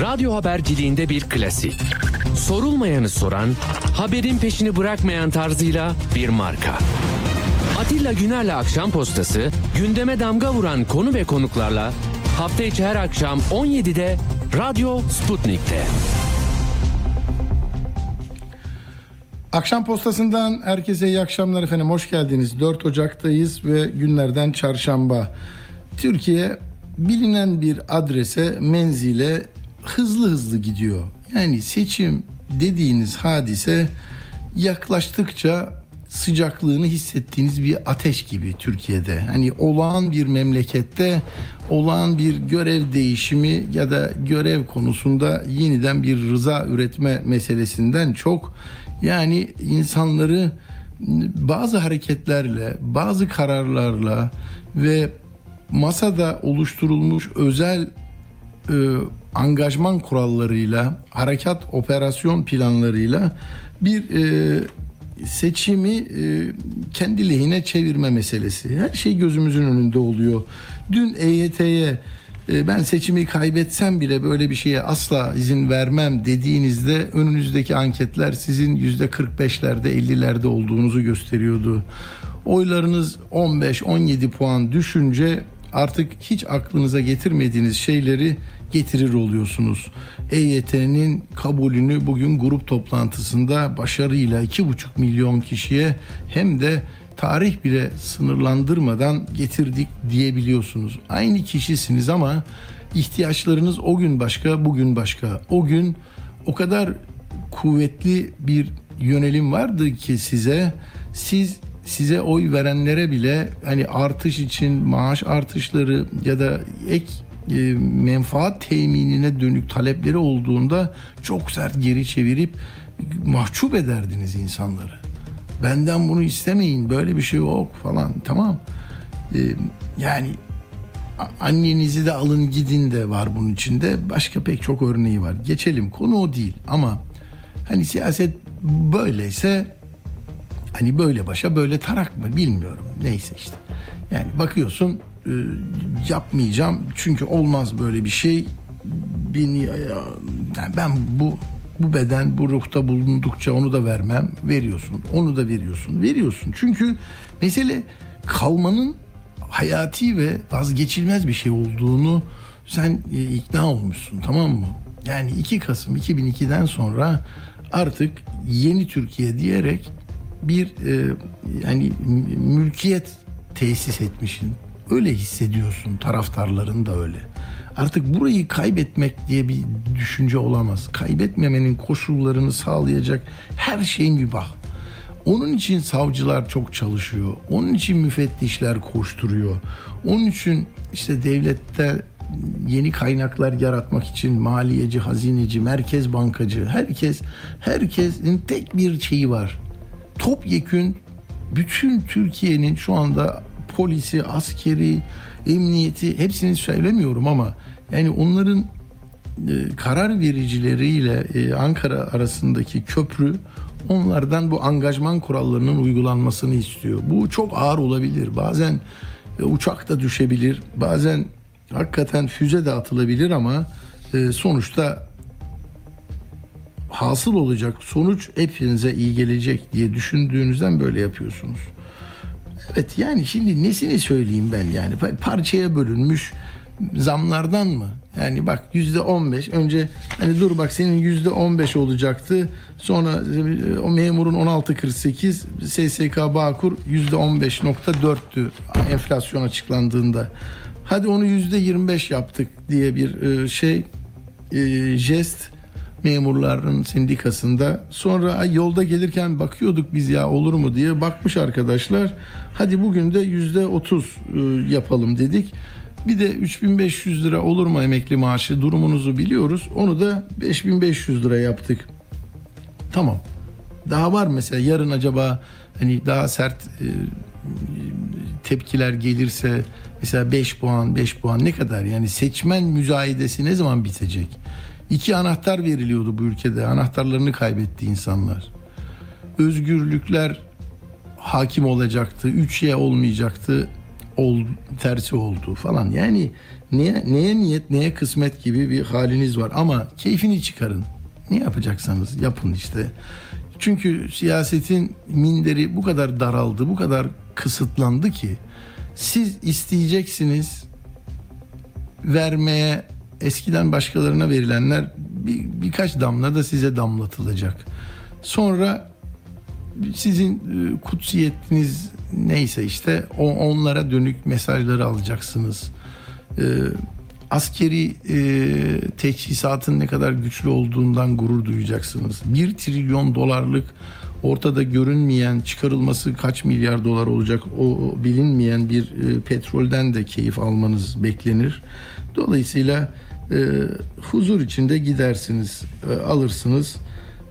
Radyo haberciliğinde bir klasik. Sorulmayanı soran, haberin peşini bırakmayan tarzıyla bir marka. Atilla Güner'le Akşam Postası, gündeme damga vuran konu ve konuklarla hafta içi her akşam 17'de Radyo Sputnik'te. Akşam postasından herkese iyi akşamlar efendim. Hoş geldiniz. 4 Ocak'tayız ve günlerden çarşamba. Türkiye bilinen bir adrese, menzile hızlı hızlı gidiyor. Yani seçim dediğiniz hadise yaklaştıkça sıcaklığını hissettiğiniz bir ateş gibi Türkiye'de. Hani olağan bir memlekette olağan bir görev değişimi ya da görev konusunda yeniden bir rıza üretme meselesinden çok yani insanları bazı hareketlerle, bazı kararlarla ve masada oluşturulmuş özel e, angajman kurallarıyla, harekat operasyon planlarıyla bir e, seçimi e, kendi lehine çevirme meselesi. Her şey gözümüzün önünde oluyor. Dün EYT'ye e, ben seçimi kaybetsem bile böyle bir şeye asla izin vermem dediğinizde önünüzdeki anketler sizin yüzde 45'lerde 50'lerde olduğunuzu gösteriyordu. Oylarınız 15-17 puan düşünce artık hiç aklınıza getirmediğiniz şeyleri getirir oluyorsunuz. EYT'nin kabulünü bugün grup toplantısında başarıyla 2,5 milyon kişiye hem de tarih bile sınırlandırmadan getirdik diyebiliyorsunuz. Aynı kişisiniz ama ihtiyaçlarınız o gün başka, bugün başka. O gün o kadar kuvvetli bir yönelim vardı ki size siz size oy verenlere bile hani artış için maaş artışları ya da ek e, menfaat teminine dönük talepleri olduğunda çok sert geri çevirip mahcup ederdiniz insanları. Benden bunu istemeyin böyle bir şey yok falan tamam. E, yani annenizi de alın gidin de var bunun içinde. Başka pek çok örneği var. Geçelim konu o değil ama hani siyaset böyleyse hani böyle başa böyle tarak mı bilmiyorum. Neyse işte. Yani bakıyorsun e, yapmayacağım çünkü olmaz böyle bir şey. Ben bu bu beden bu ruhta bulundukça onu da vermem. Veriyorsun. Onu da veriyorsun. Veriyorsun. Çünkü mesele kalmanın hayati ve vazgeçilmez bir şey olduğunu sen e, ikna olmuşsun tamam mı? Yani 2 Kasım 2002'den sonra artık yeni Türkiye diyerek bir e, yani mülkiyet tesis etmişsin. Öyle hissediyorsun taraftarların da öyle. Artık burayı kaybetmek diye bir düşünce olamaz. Kaybetmemenin koşullarını sağlayacak her bir bak. Onun için savcılar çok çalışıyor. Onun için müfettişler koşturuyor. Onun için işte devlette yeni kaynaklar yaratmak için maliyeci, hazineci, merkez bankacı, herkes herkesin tek bir şeyi var. Topyekün bütün Türkiye'nin şu anda polisi, askeri, emniyeti hepsini söylemiyorum ama yani onların e, karar vericileriyle e, Ankara arasındaki köprü onlardan bu angajman kurallarının uygulanmasını istiyor. Bu çok ağır olabilir. Bazen e, uçak da düşebilir. Bazen hakikaten füze de atılabilir ama e, sonuçta hasıl olacak sonuç hepinize iyi gelecek diye düşündüğünüzden böyle yapıyorsunuz. Evet yani şimdi nesini söyleyeyim ben yani parçaya bölünmüş zamlardan mı? Yani bak yüzde on beş önce hani dur bak senin yüzde on beş olacaktı sonra o memurun on altı kırk sekiz SSK Bağkur yüzde on beş nokta dörttü enflasyon açıklandığında. Hadi onu yüzde yirmi beş yaptık diye bir e, şey e, jest memurların sendikasında. Sonra yolda gelirken bakıyorduk biz ya olur mu diye bakmış arkadaşlar. Hadi bugün de yüzde otuz e, yapalım dedik. Bir de 3500 lira olur mu emekli maaşı durumunuzu biliyoruz. Onu da 5500 lira yaptık. Tamam. Daha var mesela yarın acaba hani daha sert e, tepkiler gelirse mesela 5 puan 5 puan ne kadar yani seçmen müzayedesi ne zaman bitecek? İki anahtar veriliyordu bu ülkede. Anahtarlarını kaybetti insanlar. Özgürlükler hakim olacaktı. Üç y olmayacaktı. Ol, tersi oldu falan. Yani Neye, neye niyet neye kısmet gibi bir haliniz var ama keyfini çıkarın. Ne yapacaksanız yapın işte. Çünkü siyasetin minderi bu kadar daraldı, bu kadar kısıtlandı ki siz isteyeceksiniz vermeye eskiden başkalarına verilenler bir, birkaç damla da size damlatılacak. Sonra sizin e, kutsiyetiniz neyse işte onlara dönük mesajları alacaksınız. E, askeri e, teçhizatın ne kadar güçlü olduğundan gurur duyacaksınız. Bir trilyon dolarlık ortada görünmeyen çıkarılması kaç milyar dolar olacak o bilinmeyen bir e, petrolden de keyif almanız beklenir. Dolayısıyla e, huzur içinde gidersiniz, e, alırsınız.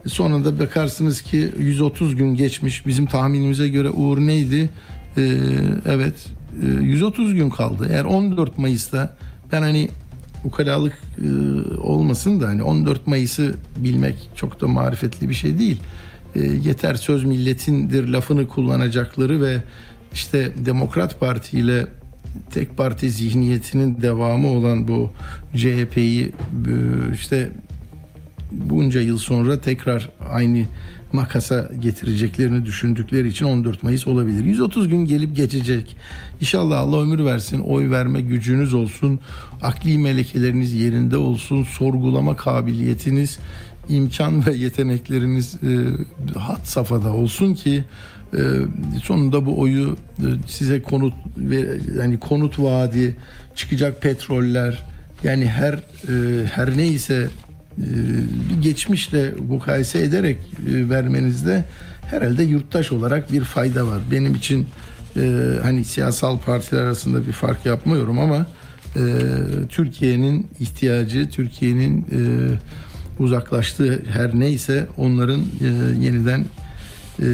Sonra da bakarsınız ki 130 gün geçmiş. Bizim tahminimize göre Uğur neydi? Ee, evet e, 130 gün kaldı. Eğer 14 Mayıs'ta ben hani ukalalık e, olmasın da hani 14 Mayıs'ı bilmek çok da marifetli bir şey değil. E, yeter söz milletindir lafını kullanacakları ve işte Demokrat Parti ile tek parti zihniyetinin devamı olan bu CHP'yi e, işte bunca yıl sonra tekrar aynı makasa getireceklerini düşündükleri için 14 Mayıs olabilir. 130 gün gelip geçecek. İnşallah Allah ömür versin, oy verme gücünüz olsun, akli melekeleriniz yerinde olsun, sorgulama kabiliyetiniz, imkan ve yetenekleriniz e, hat safhada olsun ki e, sonunda bu oyu e, size konut yani konut vaadi, çıkacak petroller, yani her e, her neyse e, geçmişle mukayese ederek e, vermenizde herhalde yurttaş olarak bir fayda var. Benim için hani siyasal partiler arasında bir fark yapmıyorum ama Türkiye'nin ihtiyacı, Türkiye'nin uzaklaştığı her neyse onların e, yeniden e,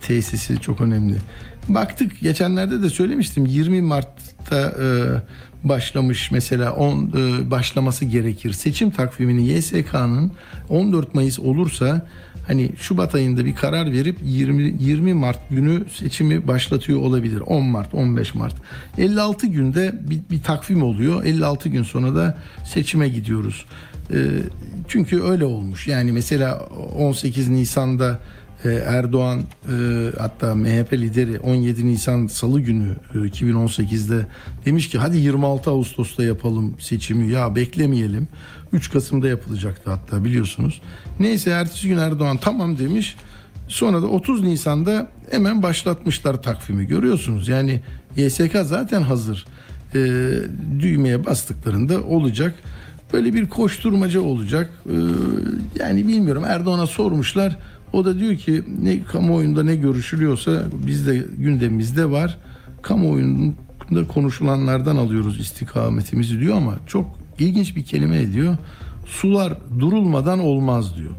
tesisi çok önemli. Baktık geçenlerde de söylemiştim 20 Mart'ta e, başlamış mesela on, e, başlaması gerekir. Seçim takvimini YSK'nın 14 Mayıs olursa hani Şubat ayında bir karar verip 20 20 Mart günü seçimi başlatıyor olabilir. 10 Mart, 15 Mart. 56 günde bir, bir takvim oluyor. 56 gün sonra da seçime gidiyoruz. E, çünkü öyle olmuş. Yani mesela 18 Nisan'da Erdoğan e, hatta MHP lideri 17 Nisan Salı günü e, 2018'de demiş ki hadi 26 Ağustos'ta yapalım seçimi ya beklemeyelim. 3 Kasım'da yapılacaktı hatta biliyorsunuz. Neyse ertesi gün Erdoğan tamam demiş. Sonra da 30 Nisan'da hemen başlatmışlar takvimi görüyorsunuz. Yani YSK zaten hazır. E, düğmeye bastıklarında olacak. Böyle bir koşturmaca olacak. E, yani bilmiyorum Erdoğan'a sormuşlar. O da diyor ki ne kamuoyunda ne görüşülüyorsa bizde gündemimizde var. Kamuoyunda konuşulanlardan alıyoruz istikametimizi diyor ama çok ilginç bir kelime ediyor. Sular durulmadan olmaz diyor.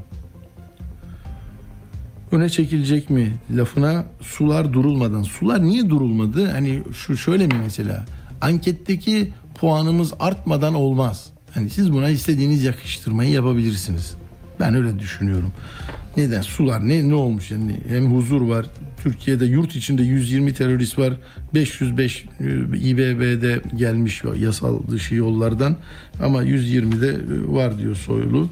Öne çekilecek mi lafına sular durulmadan. Sular niye durulmadı? Hani şu şöyle mi mesela? Anketteki puanımız artmadan olmaz. Hani siz buna istediğiniz yakıştırmayı yapabilirsiniz. Ben öyle düşünüyorum. Neden? Sular ne ne olmuş yani? Hem huzur var. Türkiye'de yurt içinde 120 terörist var. 505 e, İBB'de gelmiş yasal dışı yollardan ama 120'de e, var diyor Soylu.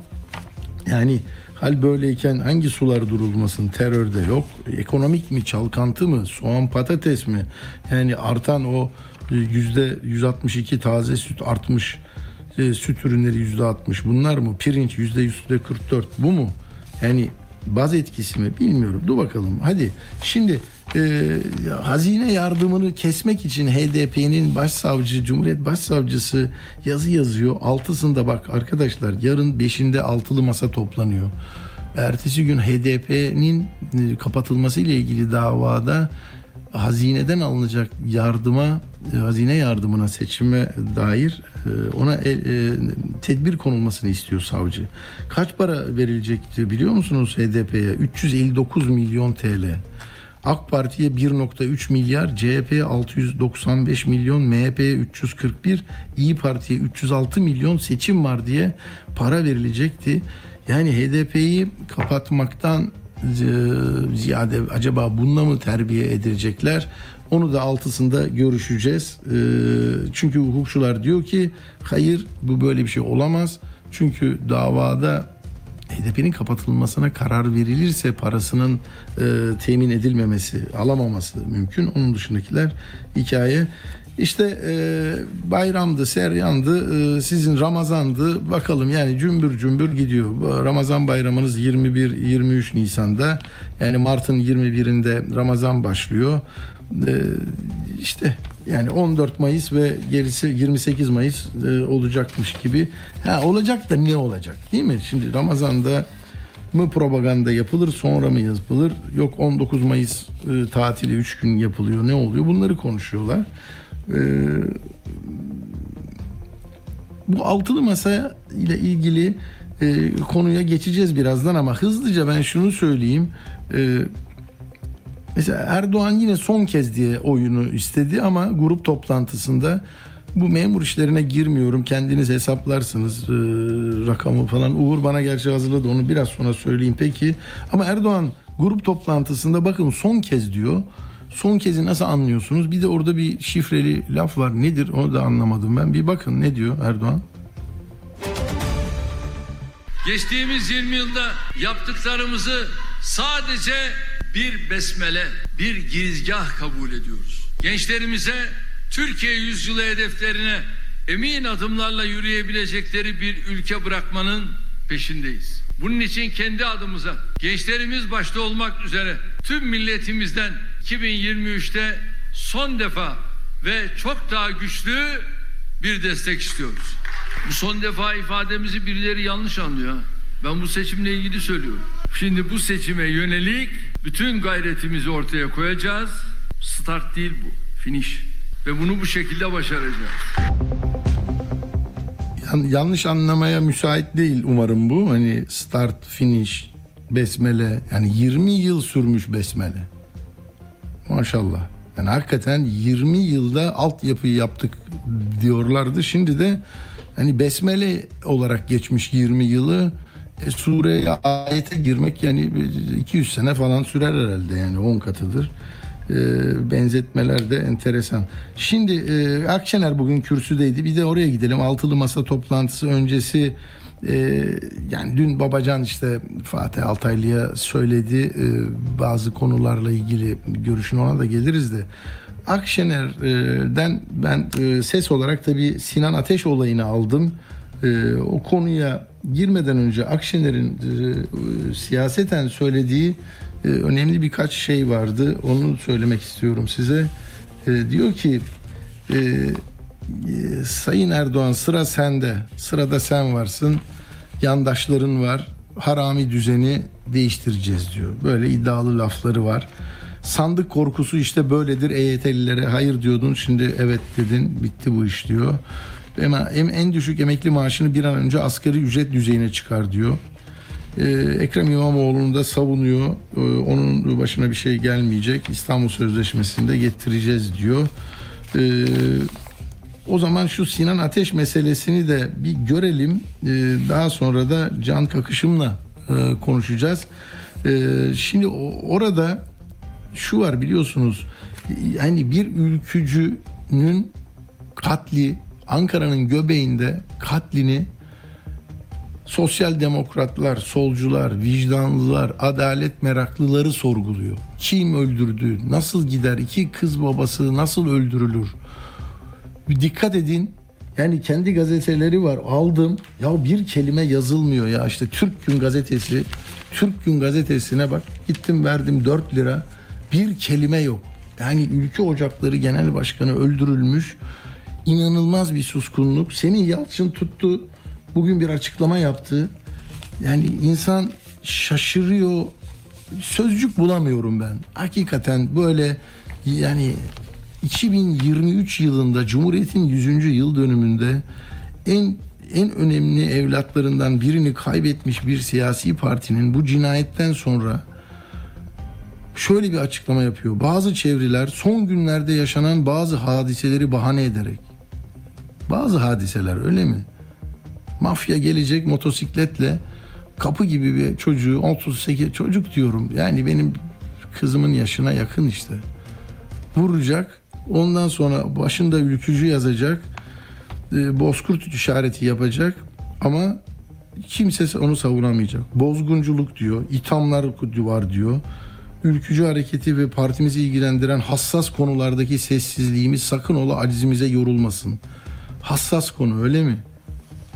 Yani hal böyleyken hangi sular durulmasın? Terörde yok. Ekonomik mi? Çalkantı mı? Soğan patates mi? Yani artan o e, yüzde 162 taze süt artmış. Süt ürünleri yüzde 60. Bunlar mı? Pirinç yüzde 44. Bu mu? Yani baz etkisi mi bilmiyorum. Dur bakalım. Hadi şimdi e, hazine yardımını kesmek için HDP'nin başsavcı, Cumhuriyet Başsavcısı yazı yazıyor. Altısında bak arkadaşlar yarın beşinde altılı masa toplanıyor. Ertesi gün HDP'nin e, kapatılması ile ilgili davada hazineden alınacak yardıma, e, hazine yardımına seçime dair e, ona e, tedbir konulmasını istiyor savcı. Kaç para verilecekti biliyor musunuz HDP'ye? 359 milyon TL. AK Parti'ye 1.3 milyar, CHP'ye 695 milyon, MHP'ye 341, İyi Parti'ye 306 milyon seçim var diye para verilecekti. Yani HDP'yi kapatmaktan ziyade acaba bununla mı terbiye edilecekler Onu da altısında görüşeceğiz. Ee, çünkü hukukçular diyor ki hayır bu böyle bir şey olamaz. Çünkü davada HDP'nin kapatılmasına karar verilirse parasının e, temin edilmemesi, alamaması mümkün. Onun dışındakiler hikaye. İşte e, bayramdı, seryandı, e, sizin Ramazan'dı. Bakalım yani cümbür cümbür gidiyor. Ramazan bayramınız 21-23 Nisan'da. Yani Mart'ın 21'inde Ramazan başlıyor. E, işte yani 14 Mayıs ve gerisi 28 Mayıs e, olacakmış gibi. Ha olacak da ne olacak değil mi? Şimdi Ramazan'da mı propaganda yapılır sonra mı yapılır? Yok 19 Mayıs e, tatili 3 gün yapılıyor ne oluyor? Bunları konuşuyorlar. E, bu altılı masa ile ilgili e, konuya geçeceğiz birazdan ama hızlıca ben şunu söyleyeyim. E, Mesela Erdoğan yine son kez diye oyunu istedi ama grup toplantısında bu memur işlerine girmiyorum. Kendiniz hesaplarsınız e, rakamı falan. Uğur bana gerçi hazırladı onu biraz sonra söyleyeyim peki. Ama Erdoğan grup toplantısında bakın son kez diyor. Son kezi nasıl anlıyorsunuz? Bir de orada bir şifreli laf var. Nedir? Onu da anlamadım ben. Bir bakın ne diyor Erdoğan? Geçtiğimiz 20 yılda yaptıklarımızı sadece bir besmele, bir girizgah kabul ediyoruz. Gençlerimize Türkiye yüzyılı hedeflerine emin adımlarla yürüyebilecekleri bir ülke bırakmanın peşindeyiz. Bunun için kendi adımıza gençlerimiz başta olmak üzere tüm milletimizden 2023'te son defa ve çok daha güçlü bir destek istiyoruz. Bu son defa ifademizi birileri yanlış anlıyor. Ben bu seçimle ilgili söylüyorum. Şimdi bu seçime yönelik bütün gayretimizi ortaya koyacağız. Start değil bu, finish. Ve bunu bu şekilde başaracağız. Yan- yanlış anlamaya müsait değil umarım bu. Hani start, finish, besmele. Yani 20 yıl sürmüş besmele. Maşallah. Yani hakikaten 20 yılda altyapıyı yaptık diyorlardı. Şimdi de hani besmele olarak geçmiş 20 yılı e, sureye ayete girmek yani 200 sene falan sürer herhalde yani 10 katıdır. E, benzetmeler de enteresan. Şimdi e, Akşener bugün kürsüdeydi. Bir de oraya gidelim. Altılı masa toplantısı öncesi e, yani dün Babacan işte Fatih Altaylı'ya söyledi e, bazı konularla ilgili görüşün ona da geliriz de. Akşener'den ben e, ses olarak tabii Sinan Ateş olayını aldım. E, o konuya girmeden önce Akşener'in e, siyaseten söylediği önemli birkaç şey vardı. Onu söylemek istiyorum size. Diyor ki Sayın Erdoğan sıra sende. Sırada sen varsın. Yandaşların var. Harami düzeni değiştireceğiz diyor. Böyle iddialı lafları var. Sandık korkusu işte böyledir EYT'lilere hayır diyordun şimdi evet dedin bitti bu iş diyor. Ama en, düşük emekli maaşını bir an önce asgari ücret düzeyine çıkar diyor. Ee, Ekrem İmamoğlu'nu da savunuyor. Ee, onun başına bir şey gelmeyecek. İstanbul Sözleşmesi'ni de getireceğiz diyor. Ee, o zaman şu Sinan Ateş meselesini de bir görelim. Ee, daha sonra da Can Kakışım'la e, konuşacağız. Ee, şimdi orada şu var biliyorsunuz. Yani bir ülkücünün katli Ankara'nın göbeğinde katlini sosyal demokratlar, solcular, vicdanlılar, adalet meraklıları sorguluyor. Kim öldürdü? Nasıl gider? İki kız babası nasıl öldürülür? Dikkat edin. Yani kendi gazeteleri var. Aldım. Ya bir kelime yazılmıyor ya. İşte Türk Gün gazetesi. Türk Gün gazetesine bak. Gittim verdim 4 lira. Bir kelime yok. Yani Ülke Ocakları Genel Başkanı öldürülmüş. İnanılmaz bir suskunluk. Seni Yalçın tuttu. Bugün bir açıklama yaptı. Yani insan şaşırıyor. Sözcük bulamıyorum ben. Hakikaten böyle yani 2023 yılında Cumhuriyet'in 100. yıl dönümünde en en önemli evlatlarından birini kaybetmiş bir siyasi partinin bu cinayetten sonra şöyle bir açıklama yapıyor. Bazı çevreler son günlerde yaşanan bazı hadiseleri bahane ederek bazı hadiseler öyle mi? Mafya gelecek motosikletle kapı gibi bir çocuğu 38 çocuk diyorum. Yani benim kızımın yaşına yakın işte. vuracak. Ondan sonra başında ülkücü yazacak. E, bozkurt işareti yapacak ama kimse onu savunamayacak. Bozgunculuk diyor, ithamlar var diyor. Ülkücü hareketi ve partimizi ilgilendiren hassas konulardaki sessizliğimiz sakın ola acizimize yorulmasın. Hassas konu öyle mi?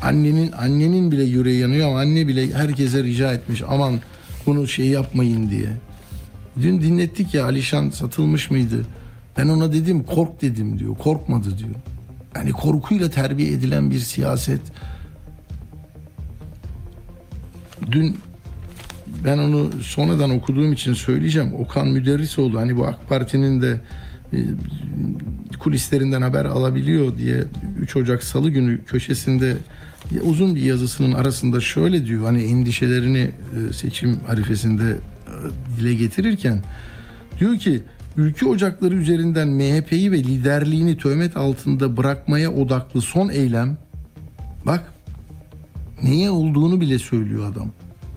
Annenin annenin bile yüreği yanıyor ama anne bile herkese rica etmiş aman bunu şey yapmayın diye. Dün dinlettik ya Alişan satılmış mıydı? Ben ona dedim kork dedim diyor. Korkmadı diyor. Yani korkuyla terbiye edilen bir siyaset. Dün ben onu sonradan okuduğum için söyleyeceğim. Okan Müderrisoğlu hani bu AK Parti'nin de e, kulislerinden haber alabiliyor diye 3 Ocak Salı günü köşesinde uzun bir yazısının arasında şöyle diyor hani endişelerini e, seçim harifesinde e, dile getirirken diyor ki ülke ocakları üzerinden MHP'yi ve liderliğini töhmet altında bırakmaya odaklı son eylem bak neye olduğunu bile söylüyor adam.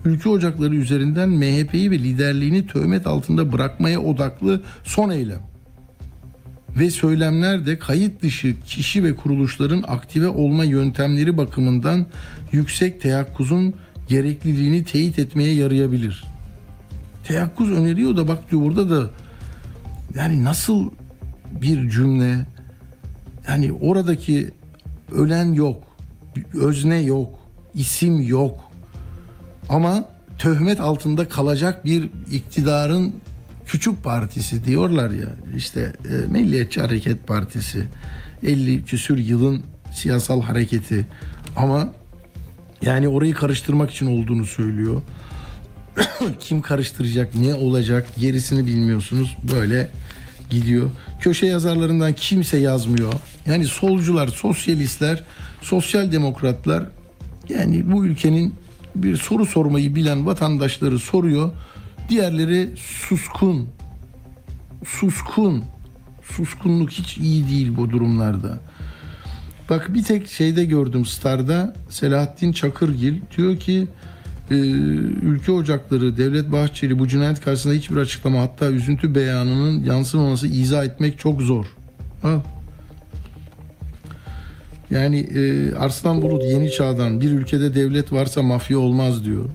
Ülke ocakları üzerinden MHP'yi ve liderliğini töhmet altında bırakmaya odaklı son eylem. Ve söylemler de kayıt dışı kişi ve kuruluşların aktive olma yöntemleri bakımından yüksek teyakkuzun gerekliliğini teyit etmeye yarayabilir. Teyakkuz öneriyor da bak diyor orada da yani nasıl bir cümle yani oradaki ölen yok, özne yok, isim yok. Ama töhmet altında kalacak bir iktidarın küçük partisi diyorlar ya işte e, Milliyetçi Hareket Partisi 50 küsür yılın siyasal hareketi ama yani orayı karıştırmak için olduğunu söylüyor. Kim karıştıracak, ne olacak gerisini bilmiyorsunuz. Böyle gidiyor. Köşe yazarlarından kimse yazmıyor. Yani solcular, sosyalistler, sosyal demokratlar yani bu ülkenin bir soru sormayı bilen vatandaşları soruyor. Diğerleri suskun. Suskun. Suskunluk hiç iyi değil bu durumlarda. Bak bir tek şeyde gördüm Star'da Selahattin Çakırgil diyor ki e, ülke ocakları Devlet Bahçeli bu cinayet karşısında hiçbir açıklama hatta üzüntü beyanının yansımaması izah etmek çok zor. Ha. Yani e, Arslan Bulut yeni çağdan bir ülkede devlet varsa mafya olmaz diyor.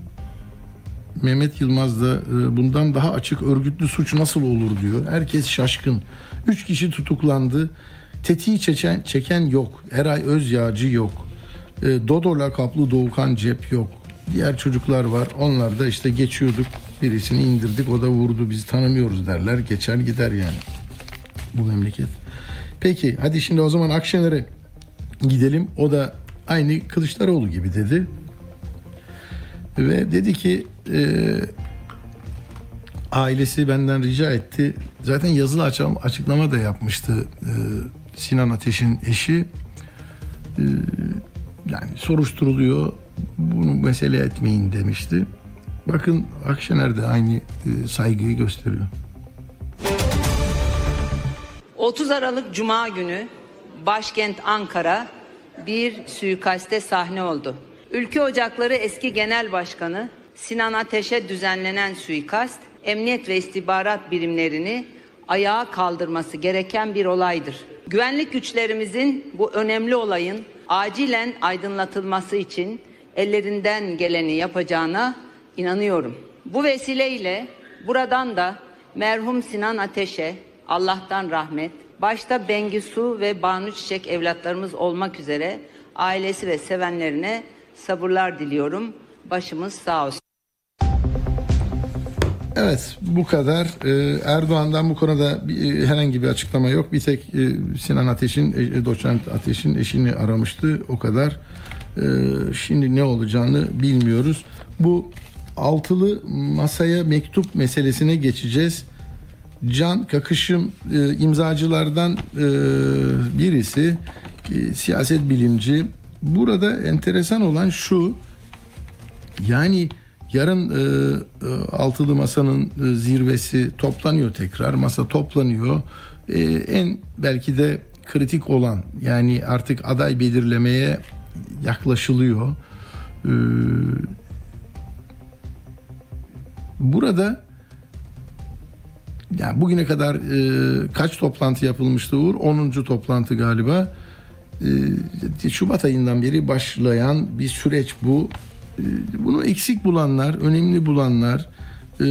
Mehmet Yılmaz da e, bundan daha açık örgütlü suç nasıl olur diyor. Herkes şaşkın. Üç kişi tutuklandı. Tetiği çeken, çeken yok. Eray Özyağcı yok. E, Dodo lakaplı Doğukan Cep yok. Diğer çocuklar var. Onlar da işte geçiyorduk. Birisini indirdik. O da vurdu. Biz tanımıyoruz derler. Geçer gider yani. Bu memleket. Peki hadi şimdi o zaman Akşener'e gidelim. O da aynı Kılıçdaroğlu gibi dedi. Ve dedi ki e, ailesi benden rica etti. Zaten yazılı açıklama da yapmıştı e, Sinan Ateş'in eşi. E, yani soruşturuluyor. Bunu mesele etmeyin demişti. Bakın Akşener de aynı e, saygıyı gösteriyor. 30 Aralık Cuma günü başkent Ankara bir suikaste sahne oldu. Ülke Ocakları eski genel başkanı Sinan Ateş'e düzenlenen suikast, emniyet ve istihbarat birimlerini ayağa kaldırması gereken bir olaydır. Güvenlik güçlerimizin bu önemli olayın acilen aydınlatılması için ellerinden geleni yapacağına inanıyorum. Bu vesileyle buradan da merhum Sinan Ateş'e Allah'tan rahmet, başta Bengisu ve Banu Çiçek evlatlarımız olmak üzere ailesi ve sevenlerine sabırlar diliyorum. Başımız sağ olsun. Evet bu kadar. Ee, Erdoğan'dan bu konuda bir, e, herhangi bir açıklama yok. Bir tek e, Sinan Ateş'in, e, doçent Ateş'in eşini aramıştı. O kadar. Ee, şimdi ne olacağını bilmiyoruz. Bu altılı masaya mektup meselesine geçeceğiz. Can Kakışım e, imzacılardan e, birisi, e, siyaset bilimci. Burada enteresan olan şu, yani yarın altılı masanın zirvesi toplanıyor tekrar. Masa toplanıyor. En belki de kritik olan yani artık aday belirlemeye yaklaşılıyor. E, burada yani bugüne kadar e, kaç toplantı yapılmıştı Uğur? 10. toplantı galiba. E, Şubat ayından beri başlayan bir süreç bu. E, bunu eksik bulanlar, önemli bulanlar, e,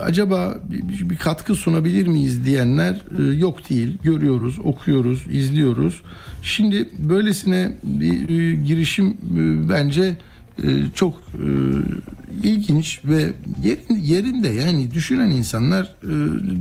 acaba bir, katkı sunabilir miyiz diyenler e, yok değil. Görüyoruz, okuyoruz, izliyoruz. Şimdi böylesine bir e, girişim bence çok ilginç ve yerin, yerinde yani düşünen insanlar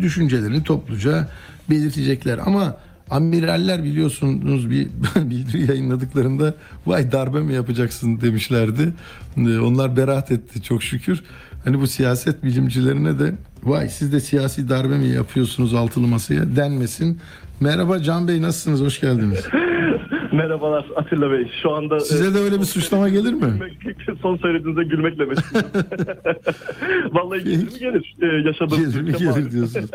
düşüncelerini topluca belirtecekler ama amiraller biliyorsunuz bir bildiri yayınladıklarında vay darbe mi yapacaksın demişlerdi. Onlar beraat etti çok şükür. Hani bu siyaset bilimcilerine de vay siz de siyasi darbe mi yapıyorsunuz altılı masaya denmesin. Merhaba Can Bey nasılsınız? Hoş geldiniz. Merhabalar Atilla Bey. Şu anda Size de öyle bir suçlama gelir mi? Gülmek- son söylediğinizde gülmekle meşgulüm. Vallahi gelir mi gelir. Ee, yaşadığımız Gelir mi gelir diyorsunuz.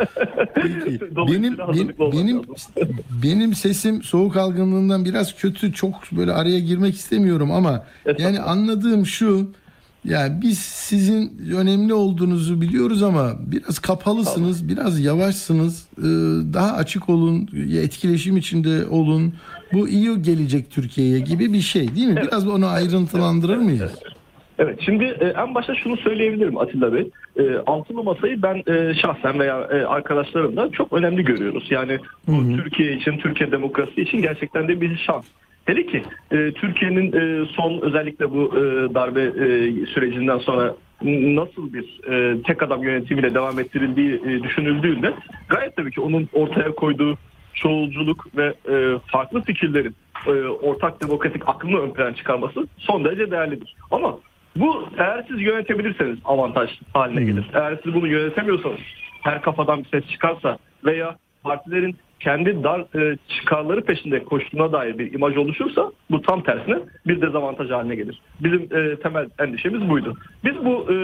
Benim benim benim lazım. benim sesim soğuk algınlığından biraz kötü. Çok böyle araya girmek istemiyorum ama yani anladığım şu ya biz sizin önemli olduğunuzu biliyoruz ama biraz kapalısınız, biraz yavaşsınız. Ee, Daha açık olun, etkileşim içinde olun. Bu iyi gelecek Türkiye'ye gibi bir şey değil mi? Biraz onu ayrıntılandırır mıyız? Evet şimdi e, en başta şunu söyleyebilirim Atilla Bey. E, altılı masayı ben e, şahsen veya e, arkadaşlarımla çok önemli görüyoruz. Yani bu Türkiye için, Türkiye demokrasi için gerçekten de bir şans. Hele ki e, Türkiye'nin e, son özellikle bu e, darbe e, sürecinden sonra nasıl bir e, tek adam yönetimiyle devam ettirildiği e, düşünüldüğünde gayet tabii ki onun ortaya koyduğu çoğulculuk ve e, farklı fikirlerin e, ortak demokratik aklını ön plana çıkarması son derece değerlidir. Ama bu eğer siz yönetebilirseniz avantaj haline gelir. Eğer siz bunu yönetemiyorsanız her kafadan bir ses çıkarsa veya partilerin kendi dar e, çıkarları peşinde koştuğuna dair bir imaj oluşursa bu tam tersine bir dezavantaj haline gelir. Bizim e, temel endişemiz buydu. Biz bu e,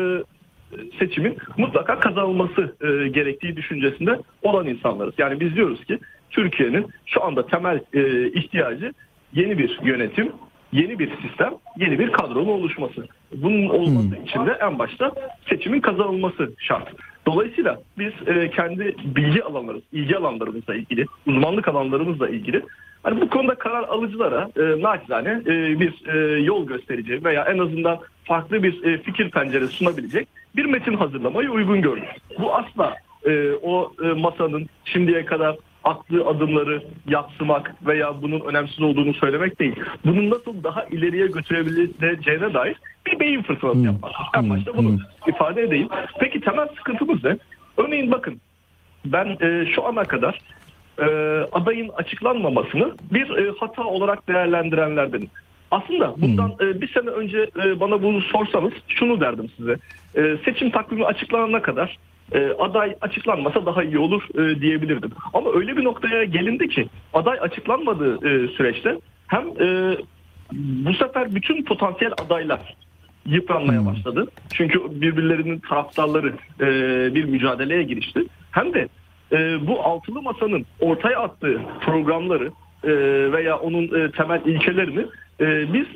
seçimin mutlaka kazanılması e, gerektiği düşüncesinde olan insanlarız. Yani biz diyoruz ki Türkiye'nin şu anda temel e, ihtiyacı yeni bir yönetim, yeni bir sistem, yeni bir kadronun oluşması. Bunun olması için de en başta seçimin kazanılması şart. Dolayısıyla biz e, kendi bilgi alanlarımız, ilgi alanlarımızla ilgili, uzmanlık alanlarımızla ilgili hani bu konuda karar alıcılara e, naçizane e, bir e, yol gösterici veya en azından farklı bir e, fikir penceresi sunabilecek bir metin hazırlamayı uygun gördük. Bu asla e, o e, masanın şimdiye kadar attığı adımları yatsımak veya bunun önemsiz olduğunu söylemek değil. Bunun nasıl daha ileriye götürebileceğine dair bir beyin fırtınası yapmak. En başta bunu ifade edeyim. Peki temel sıkıntımız ne? Örneğin bakın ben e, şu ana kadar e, adayın açıklanmamasını bir e, hata olarak değerlendirenlerdenim. Aslında bundan e, bir sene önce e, bana bunu sorsanız şunu derdim size. E, seçim takvimi açıklanana kadar e, aday açıklanmasa daha iyi olur e, diyebilirdim. Ama öyle bir noktaya gelindi ki aday açıklanmadığı e, süreçte hem e, bu sefer bütün potansiyel adaylar yıpranmaya başladı. Çünkü birbirlerinin taraftarları e, bir mücadeleye girişti. Hem de e, bu altılı masanın ortaya attığı programları e, veya onun e, temel ilkelerini e, biz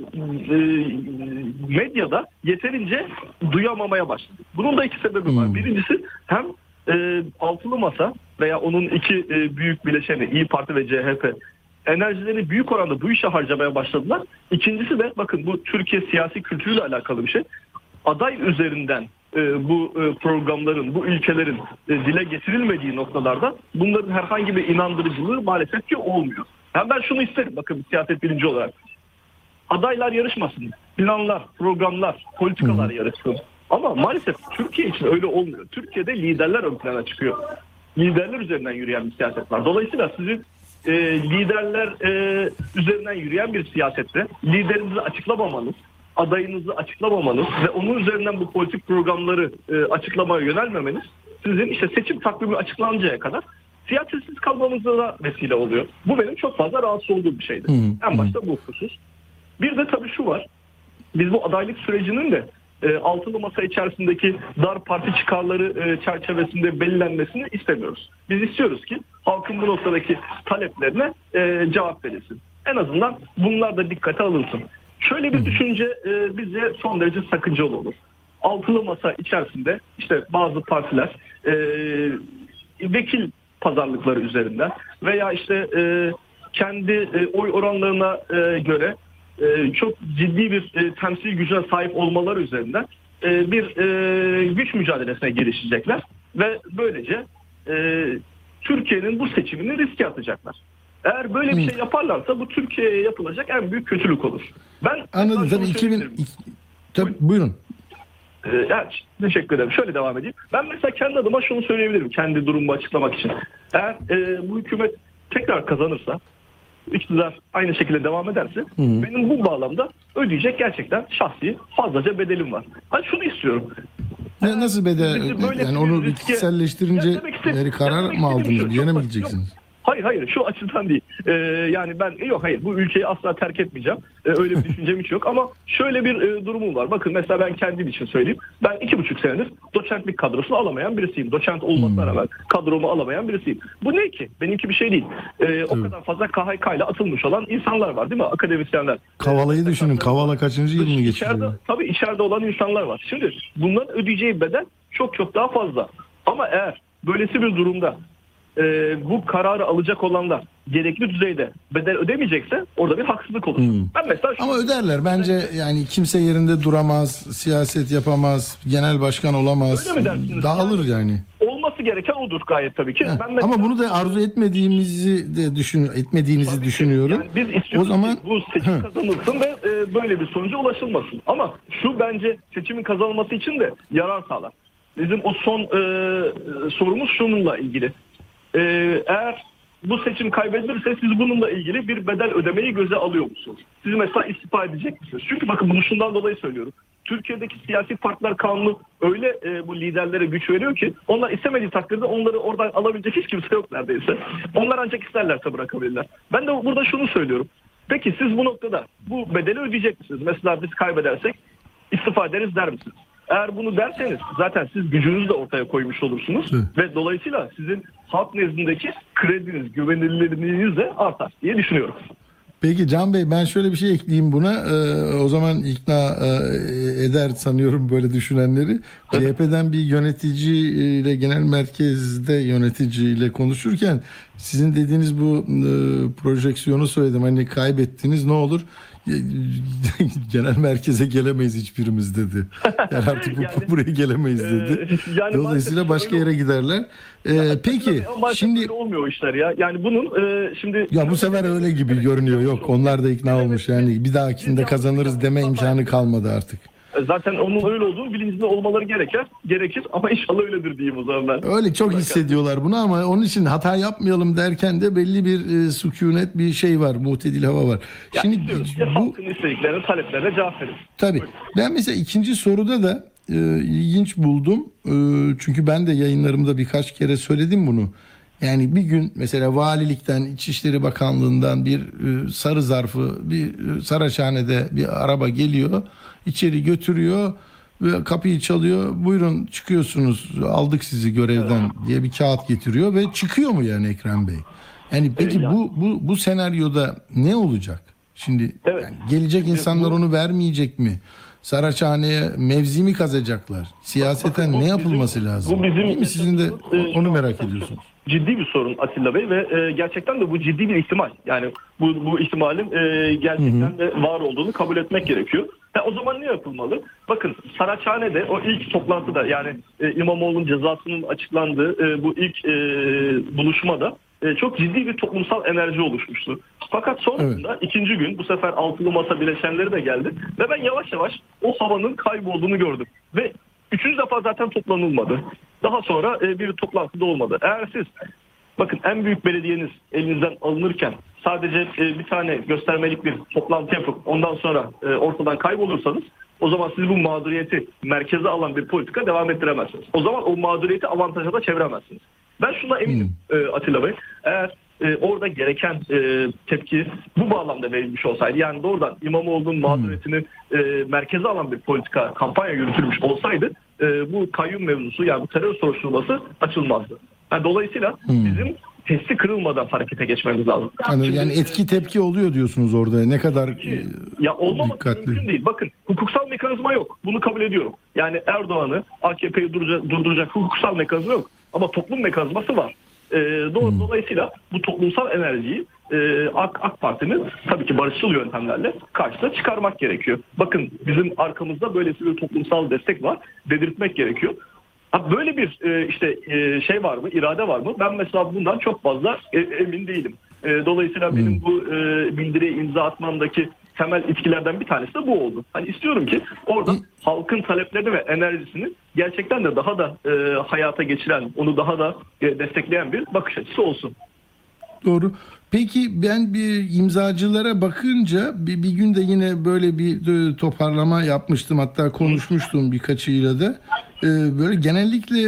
e, medyada yeterince duyamamaya başladık. Bunun da iki sebebi var. Birincisi hem e, altılı masa veya onun iki e, büyük bileşeni İyi Parti ve CHP enerjilerini büyük oranda bu işe harcamaya başladılar. İkincisi de bakın bu Türkiye siyasi kültürüyle alakalı bir şey. Aday üzerinden e, bu e, programların, bu ülkelerin e, dile getirilmediği noktalarda bunların herhangi bir inandırıcılığı maalesef ki olmuyor. Yani ben şunu isterim bakın siyaset bilinci olarak. Adaylar yarışmasın. Planlar, programlar, politikalar yarışsın. Ama maalesef Türkiye için öyle olmuyor. Türkiye'de liderler ön plana çıkıyor. Liderler üzerinden yürüyen bir siyaset var. Dolayısıyla sizin e, liderler e, üzerinden yürüyen bir siyasette liderinizi açıklamamanız, adayınızı açıklamamanız ve onun üzerinden bu politik programları e, açıklamaya yönelmemeniz sizin işte seçim takvimi açıklanıncaya kadar siyasetsiz kalmanıza da vesile oluyor. Bu benim çok fazla rahatsız olduğum bir şeydi. En başta bu husus. Bir de tabii şu var. Biz bu adaylık sürecinin de e, altılı masa içerisindeki dar parti çıkarları e, çerçevesinde belirlenmesini istemiyoruz. Biz istiyoruz ki halkın bu noktadaki taleplerine e, cevap verilsin. En azından bunlar da dikkate alınsın. Şöyle bir düşünce e, bize son derece sakıncalı olur. Altılı masa içerisinde işte bazı partiler e, vekil pazarlıkları üzerinden veya işte e, kendi e, oy oranlarına e, göre e, çok ciddi bir e, temsil gücüne sahip olmaları üzerinden e, bir e, güç mücadelesine girişecekler ve böylece e, Türkiye'nin bu seçimini riske atacaklar. Eğer böyle bir şey yaparlarsa bu Türkiye'ye yapılacak en büyük kötülük olur. Ben Anladım tabii şunu 2000 söyleyebilirim. iki- tabii, buyurun. Ee, evet, teşekkür ederim. Şöyle devam edeyim. Ben mesela kendi adıma şunu söyleyebilirim. Kendi durumumu açıklamak için. Eğer e, bu hükümet tekrar kazanırsa iktidar aynı şekilde devam ederse benim bu bağlamda ödeyecek gerçekten şahsi fazlaca bedelim var. Hani şunu istiyorum. Ne, nasıl bedel yani onu istediğim- yani karar mı aldınız? yere mi yok, gideceksiniz? Hayır hayır şu açıdan değil. Ee, yani ben yok hayır bu ülkeyi asla terk etmeyeceğim. Ee, öyle bir düşüncem hiç yok ama şöyle bir e, durumum var. Bakın mesela ben kendim için söyleyeyim. Ben iki buçuk senedir doçentlik kadrosunu alamayan birisiyim. Doçent olmasına rağmen kadromu alamayan birisiyim. Bu ne ki? Benimki bir şey değil. Ee, o kadar fazla KHK ile atılmış olan insanlar var değil mi? Akademisyenler. Kavala'yı düşünün. Kavala kaçıncı yılını İçeride, geçiriyor? tabii içeride olan insanlar var. Şimdi bunların ödeyeceği bedel çok çok daha fazla. Ama eğer böylesi bir durumda e, bu kararı alacak olanlar gerekli düzeyde bedel ödemeyecekse orada bir haksızlık olur. Ben mesela şunu- Ama öderler. Bence yani kimse yerinde duramaz, siyaset yapamaz, genel başkan olamaz. Öyle mi dersiniz? Dağılır yani. olması gereken odur gayet tabii ki. Heh, Ben mesela- Ama bunu da arzu etmediğimizi de düşün etmediğinizi düşünüyorum. Yani biz istiyoruz o zaman bu seçim kazanılsın ve e, böyle bir sonuca ulaşılmasın. Ama şu bence seçimin kazanılması için de yarar sağlar. Bizim o son e, sorumuz şununla ilgili. E, eğer bu seçim kaybedilirse siz bununla ilgili bir bedel ödemeyi göze alıyor musunuz? Siz mesela istifa edecek misiniz? Çünkü bakın bunu şundan dolayı söylüyorum. Türkiye'deki siyasi partiler kanunu öyle e, bu liderlere güç veriyor ki onlar istemediği takdirde onları oradan alabilecek hiç kimse yok neredeyse. Onlar ancak isterlerse bırakabilirler. Ben de burada şunu söylüyorum. Peki siz bu noktada bu bedeli ödeyecek misiniz? Mesela biz kaybedersek istifa ederiz der misiniz? Eğer bunu derseniz zaten siz gücünüzü de ortaya koymuş olursunuz Evet. ve dolayısıyla sizin halk nezdindeki krediniz, güvenilirliğiniz de artar diye düşünüyorum. Peki Can Bey ben şöyle bir şey ekleyeyim buna. Ee, o zaman ikna e, eder sanıyorum böyle düşünenleri. CHP'den bir yöneticiyle genel merkezde yöneticiyle konuşurken sizin dediğiniz bu e, projeksiyonu söyledim. Hani kaybettiniz ne olur? genel merkeze gelemeyiz hiçbirimiz dedi. Yani artık bu, Yani, buraya gelemeyiz dedi. Ee, yani Dolayısıyla başka yere giderler. Ee, peki Ama maalesef şimdi olmuyor işler ya. Yani bunun e, şimdi ya bu sefer öyle gibi görünüyor. Yok onlar da ikna olmuş. Yani bir dahakinde kazanırız deme imkanı kalmadı artık. Zaten onun öyle olduğunu bilincinde olmaları gerekir. Gerekir ama inşallah öyledir diyeyim o zaman ben. Öyle çok hissediyorlar bunu ama onun için hata yapmayalım derken de belli bir e, sükunet bir şey var. Muhtedil hava var. Ya Şimdi istiyoruz bu halkın istediklerine, taleplerine cevap verin. Tabii. Ben mesela ikinci soruda da e, ilginç buldum. E, çünkü ben de yayınlarımda birkaç kere söyledim bunu. Yani bir gün mesela valilikten, İçişleri Bakanlığı'ndan bir e, sarı zarfı, bir e, Saraçhane'de bir araba geliyor, içeri götürüyor ve kapıyı çalıyor. Buyurun çıkıyorsunuz, aldık sizi görevden diye bir kağıt getiriyor ve çıkıyor mu yani Ekrem Bey? Yani peki bu bu bu senaryoda ne olacak? Şimdi Evet. yani gelecek insanlar onu vermeyecek mi? Saraçhane'ye mevzi mi kazacaklar? Siyaseten bu ne bizim- yapılması lazım? bu bizim Değil mi? Sizin de yaşadığımız, e, onu merak ediyorsunuz. Ciddi bir sorun Atilla Bey ve e, gerçekten de bu ciddi bir ihtimal. Yani bu, bu ihtimalin e, gerçekten de var olduğunu kabul etmek gerekiyor. E, o zaman ne yapılmalı? Bakın Saraçhane'de o ilk toplantıda yani e, İmamoğlu'nun cezasının açıklandığı e, bu ilk e, buluşmada e, çok ciddi bir toplumsal enerji oluşmuştu. Fakat sonrasında ikinci gün bu sefer altılı masa bileşenleri de geldi ve ben yavaş yavaş o havanın kaybolduğunu gördüm. Ve üçüncü defa zaten toplanılmadı. Daha sonra e, bir toplantıda olmadı. Eğer siz bakın en büyük belediyeniz elinizden alınırken sadece e, bir tane göstermelik bir toplantı yapıp ondan sonra e, ortadan kaybolursanız o zaman siz bu mağduriyeti merkeze alan bir politika devam ettiremezsiniz. O zaman o mağduriyeti avantaja da çeviremezsiniz. Ben şuna eminim e, Atilla Bey. Eğer e, orada gereken e, tepki bu bağlamda verilmiş olsaydı yani doğrudan İmamoğlu'nun mağduriyetini e, merkeze alan bir politika kampanya yürütülmüş olsaydı e, bu kayyum mevzusu yani bu terör soruşturması açılmazdı. Yani dolayısıyla bizim testi kırılmadan harekete geçmemiz lazım. Yani, Şimdi- yani etki tepki oluyor diyorsunuz orada. Ne kadar e, ya olmaması dikkatli. mümkün değil. Bakın hukuksal mekanizma yok. Bunu kabul ediyorum. Yani Erdoğan'ı AKP'yi durduracak, durduracak hukuksal mekanizma yok. ama toplum mekanizması var. E, do- Dolayısıyla bu toplumsal enerjiyi e, AK, AK Parti'nin tabii ki barışçıl yöntemlerle karşısına çıkarmak gerekiyor. Bakın bizim arkamızda böylesi bir toplumsal destek var. Dedirtmek gerekiyor. Ha, böyle bir e, işte e, şey var mı, irade var mı? Ben mesela bundan çok fazla e, emin değilim. E, dolayısıyla benim bu e, bildiriye imza atmamdaki temel etkilerden bir tanesi de bu oldu. Hani istiyorum ki orada halkın taleplerini ve enerjisini gerçekten de daha da e, hayata geçiren, onu daha da e, destekleyen bir bakış açısı olsun. Doğru. Peki ben bir imzacılara bakınca bir, bir gün de yine böyle bir e, toparlama yapmıştım. Hatta konuşmuştum birkaçıyla da. Ee, böyle genellikle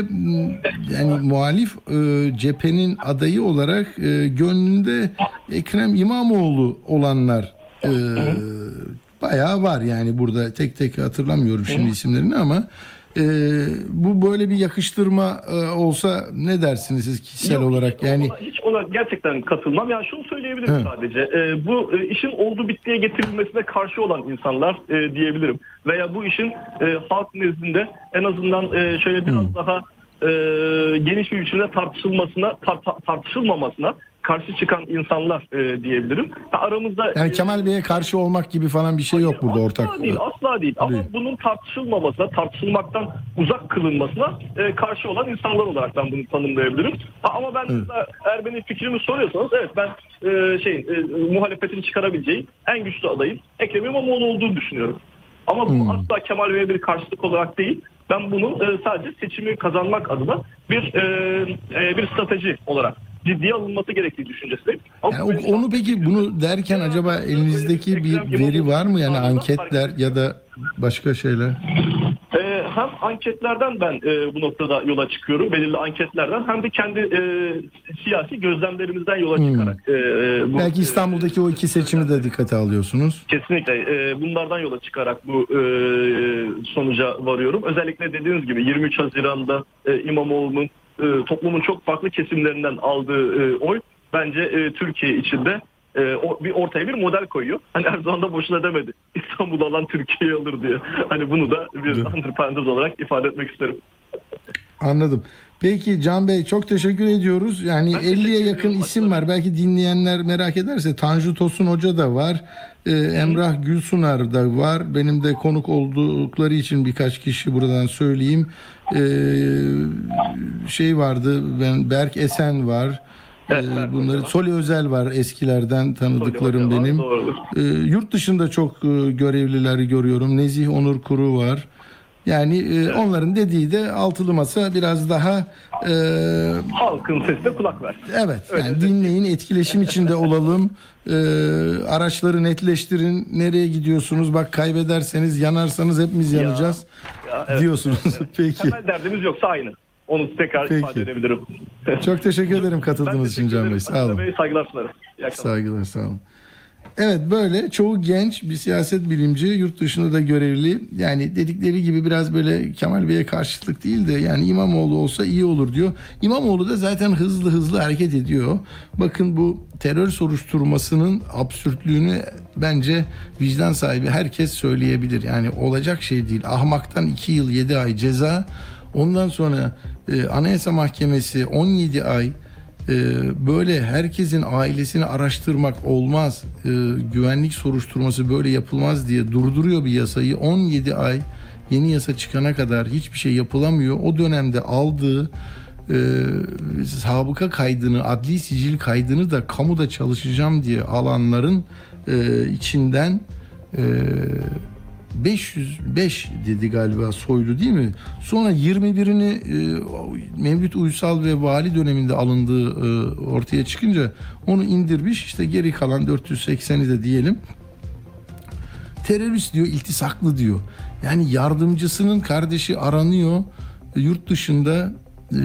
yani muhalif e, cephenin adayı olarak e, gönlünde Ekrem İmamoğlu olanlar e, bayağı var yani burada tek tek hatırlamıyorum şimdi isimlerini ama e, bu böyle bir yakıştırma e, olsa ne dersiniz siz kişisel Yok, olarak yani hiç ona gerçekten katılmam. Yani şunu söyleyebilirim Evet. sadece. E, bu e, işin oldu bittiye getirilmesine karşı olan insanlar e, diyebilirim. Veya bu işin e, halk nezdinde en azından e, şöyle biraz daha e, geniş bir biçimde tartışılmasına tar- tar- tartışılmamasına karşı çıkan insanlar e, diyebilirim. Ha, aramızda Yani e, Kemal Bey'e karşı olmak gibi falan bir şey yok burada asla ortak. değil, asla değil. Ama Değil. bunun tartışılmamasına, tartışılmaktan uzak kılınmasına e, karşı olan insanlar olarak ben bunu tanımlayabilirim. Ha, ama ben mesela eğer benim fikrimi soruyorsanız evet ben e, şey e, muhalefetin çıkarabileceği en güçlü adayın Ekrem İmamoğlu olduğunu düşünüyorum. Ama bu asla Kemal Bey'e bir karşılık olarak değil. Ben bunun e, sadece seçimi kazanmak adına bir e, e, bir strateji olarak ciddiye alınması gerektiği düşüncesindeyim. Ama Yani o- onu peki bunu derken acaba elinizdeki bir veri var mı yani anketler ya da başka şeyler? Ee, hem anketlerden ben e, bu noktada yola çıkıyorum, belirli anketlerden hem de kendi e, siyasi gözlemlerimizden yola çıkarak. e, e, bu, Belki İstanbul'daki o iki seçimi de dikkate alıyorsunuz. Kesinlikle e, bunlardan yola çıkarak bu e, sonuca varıyorum. Özellikle dediğiniz gibi 23 Haziran'da e, İmamoğlu'nun e, toplumun çok farklı kesimlerinden aldığı e, oy bence e, Türkiye içinde e, o, bir ortaya bir model koyuyor. Hani Erdoğan da boşuna demedi. İstanbul'u alan Türkiye'yi alır diye. Hani bunu da bir antiparantez olarak ifade etmek isterim. Anladım. Peki Can Bey çok teşekkür ediyoruz. Yani Ben teşekkür 50'ye yakın isim var. Belki dinleyenler merak ederse Tanju Tosun Hoca da var. Ee, Emrah Gülsunar da var. Benim de konuk oldukları için birkaç kişi buradan söyleyeyim. Ee, şey vardı. Ben Berk Esen var. Evet, Ee, bunları var. Soli Özel var eskilerden tanıdıklarım var, benim. doğrudur. Ee, yurt dışında çok e, görevlileri görüyorum. Nezih Onur Kuru var. Yani e, onların dediği de altılı masa biraz daha e, Halkın sesine kulak ver. evet yani dinleyin etkileşim içinde olalım. E, araçları netleştirin. Nereye gidiyorsunuz? Bak kaybederseniz yanarsanız hepimiz yanacağız Ya, evet. diyorsunuz. Peki. Temel derdimiz yoksa aynı. Onu tekrar Peki. ifade edebilirim. Çok teşekkür ederim katıldığınız için Can Bey. Sağ olun. Saygılar sunarım. Saygılar sağ olun. Evet böyle çoğu genç bir siyaset bilimci yurt dışında da görevli. Yani dedikleri gibi biraz böyle Kemal Bey'e karşılık değil de yani İmamoğlu olsa iyi olur diyor. İmamoğlu da zaten hızlı hızlı hareket ediyor. Bakın bu terör soruşturmasının absürtlüğünü bence vicdan sahibi herkes söyleyebilir. Yani olacak şey değil. Ahmaktan 2 yıl 7 ay ceza. Ondan sonra e, Anayasa Mahkemesi 17 ay ee, böyle herkesin ailesini araştırmak olmaz, Ee, güvenlik soruşturması böyle yapılmaz diye durduruyor bir yasayı. 17 ay yeni yasa çıkana kadar hiçbir şey yapılamıyor. O dönemde aldığı e, sabıka kaydını, adli sicil kaydını da kamuda çalışacağım diye alanların e, içinden e, 505 dedi galiba soylu değil mi? Sonra 21'ini e, Mevlüt Uysal ve vali döneminde alındığı e, ortaya çıkınca onu indirmiş. İşte geri kalan 480'i de diyelim terörist diyor, iltisaklı diyor. Yani yardımcısının kardeşi aranıyor yurt dışında e,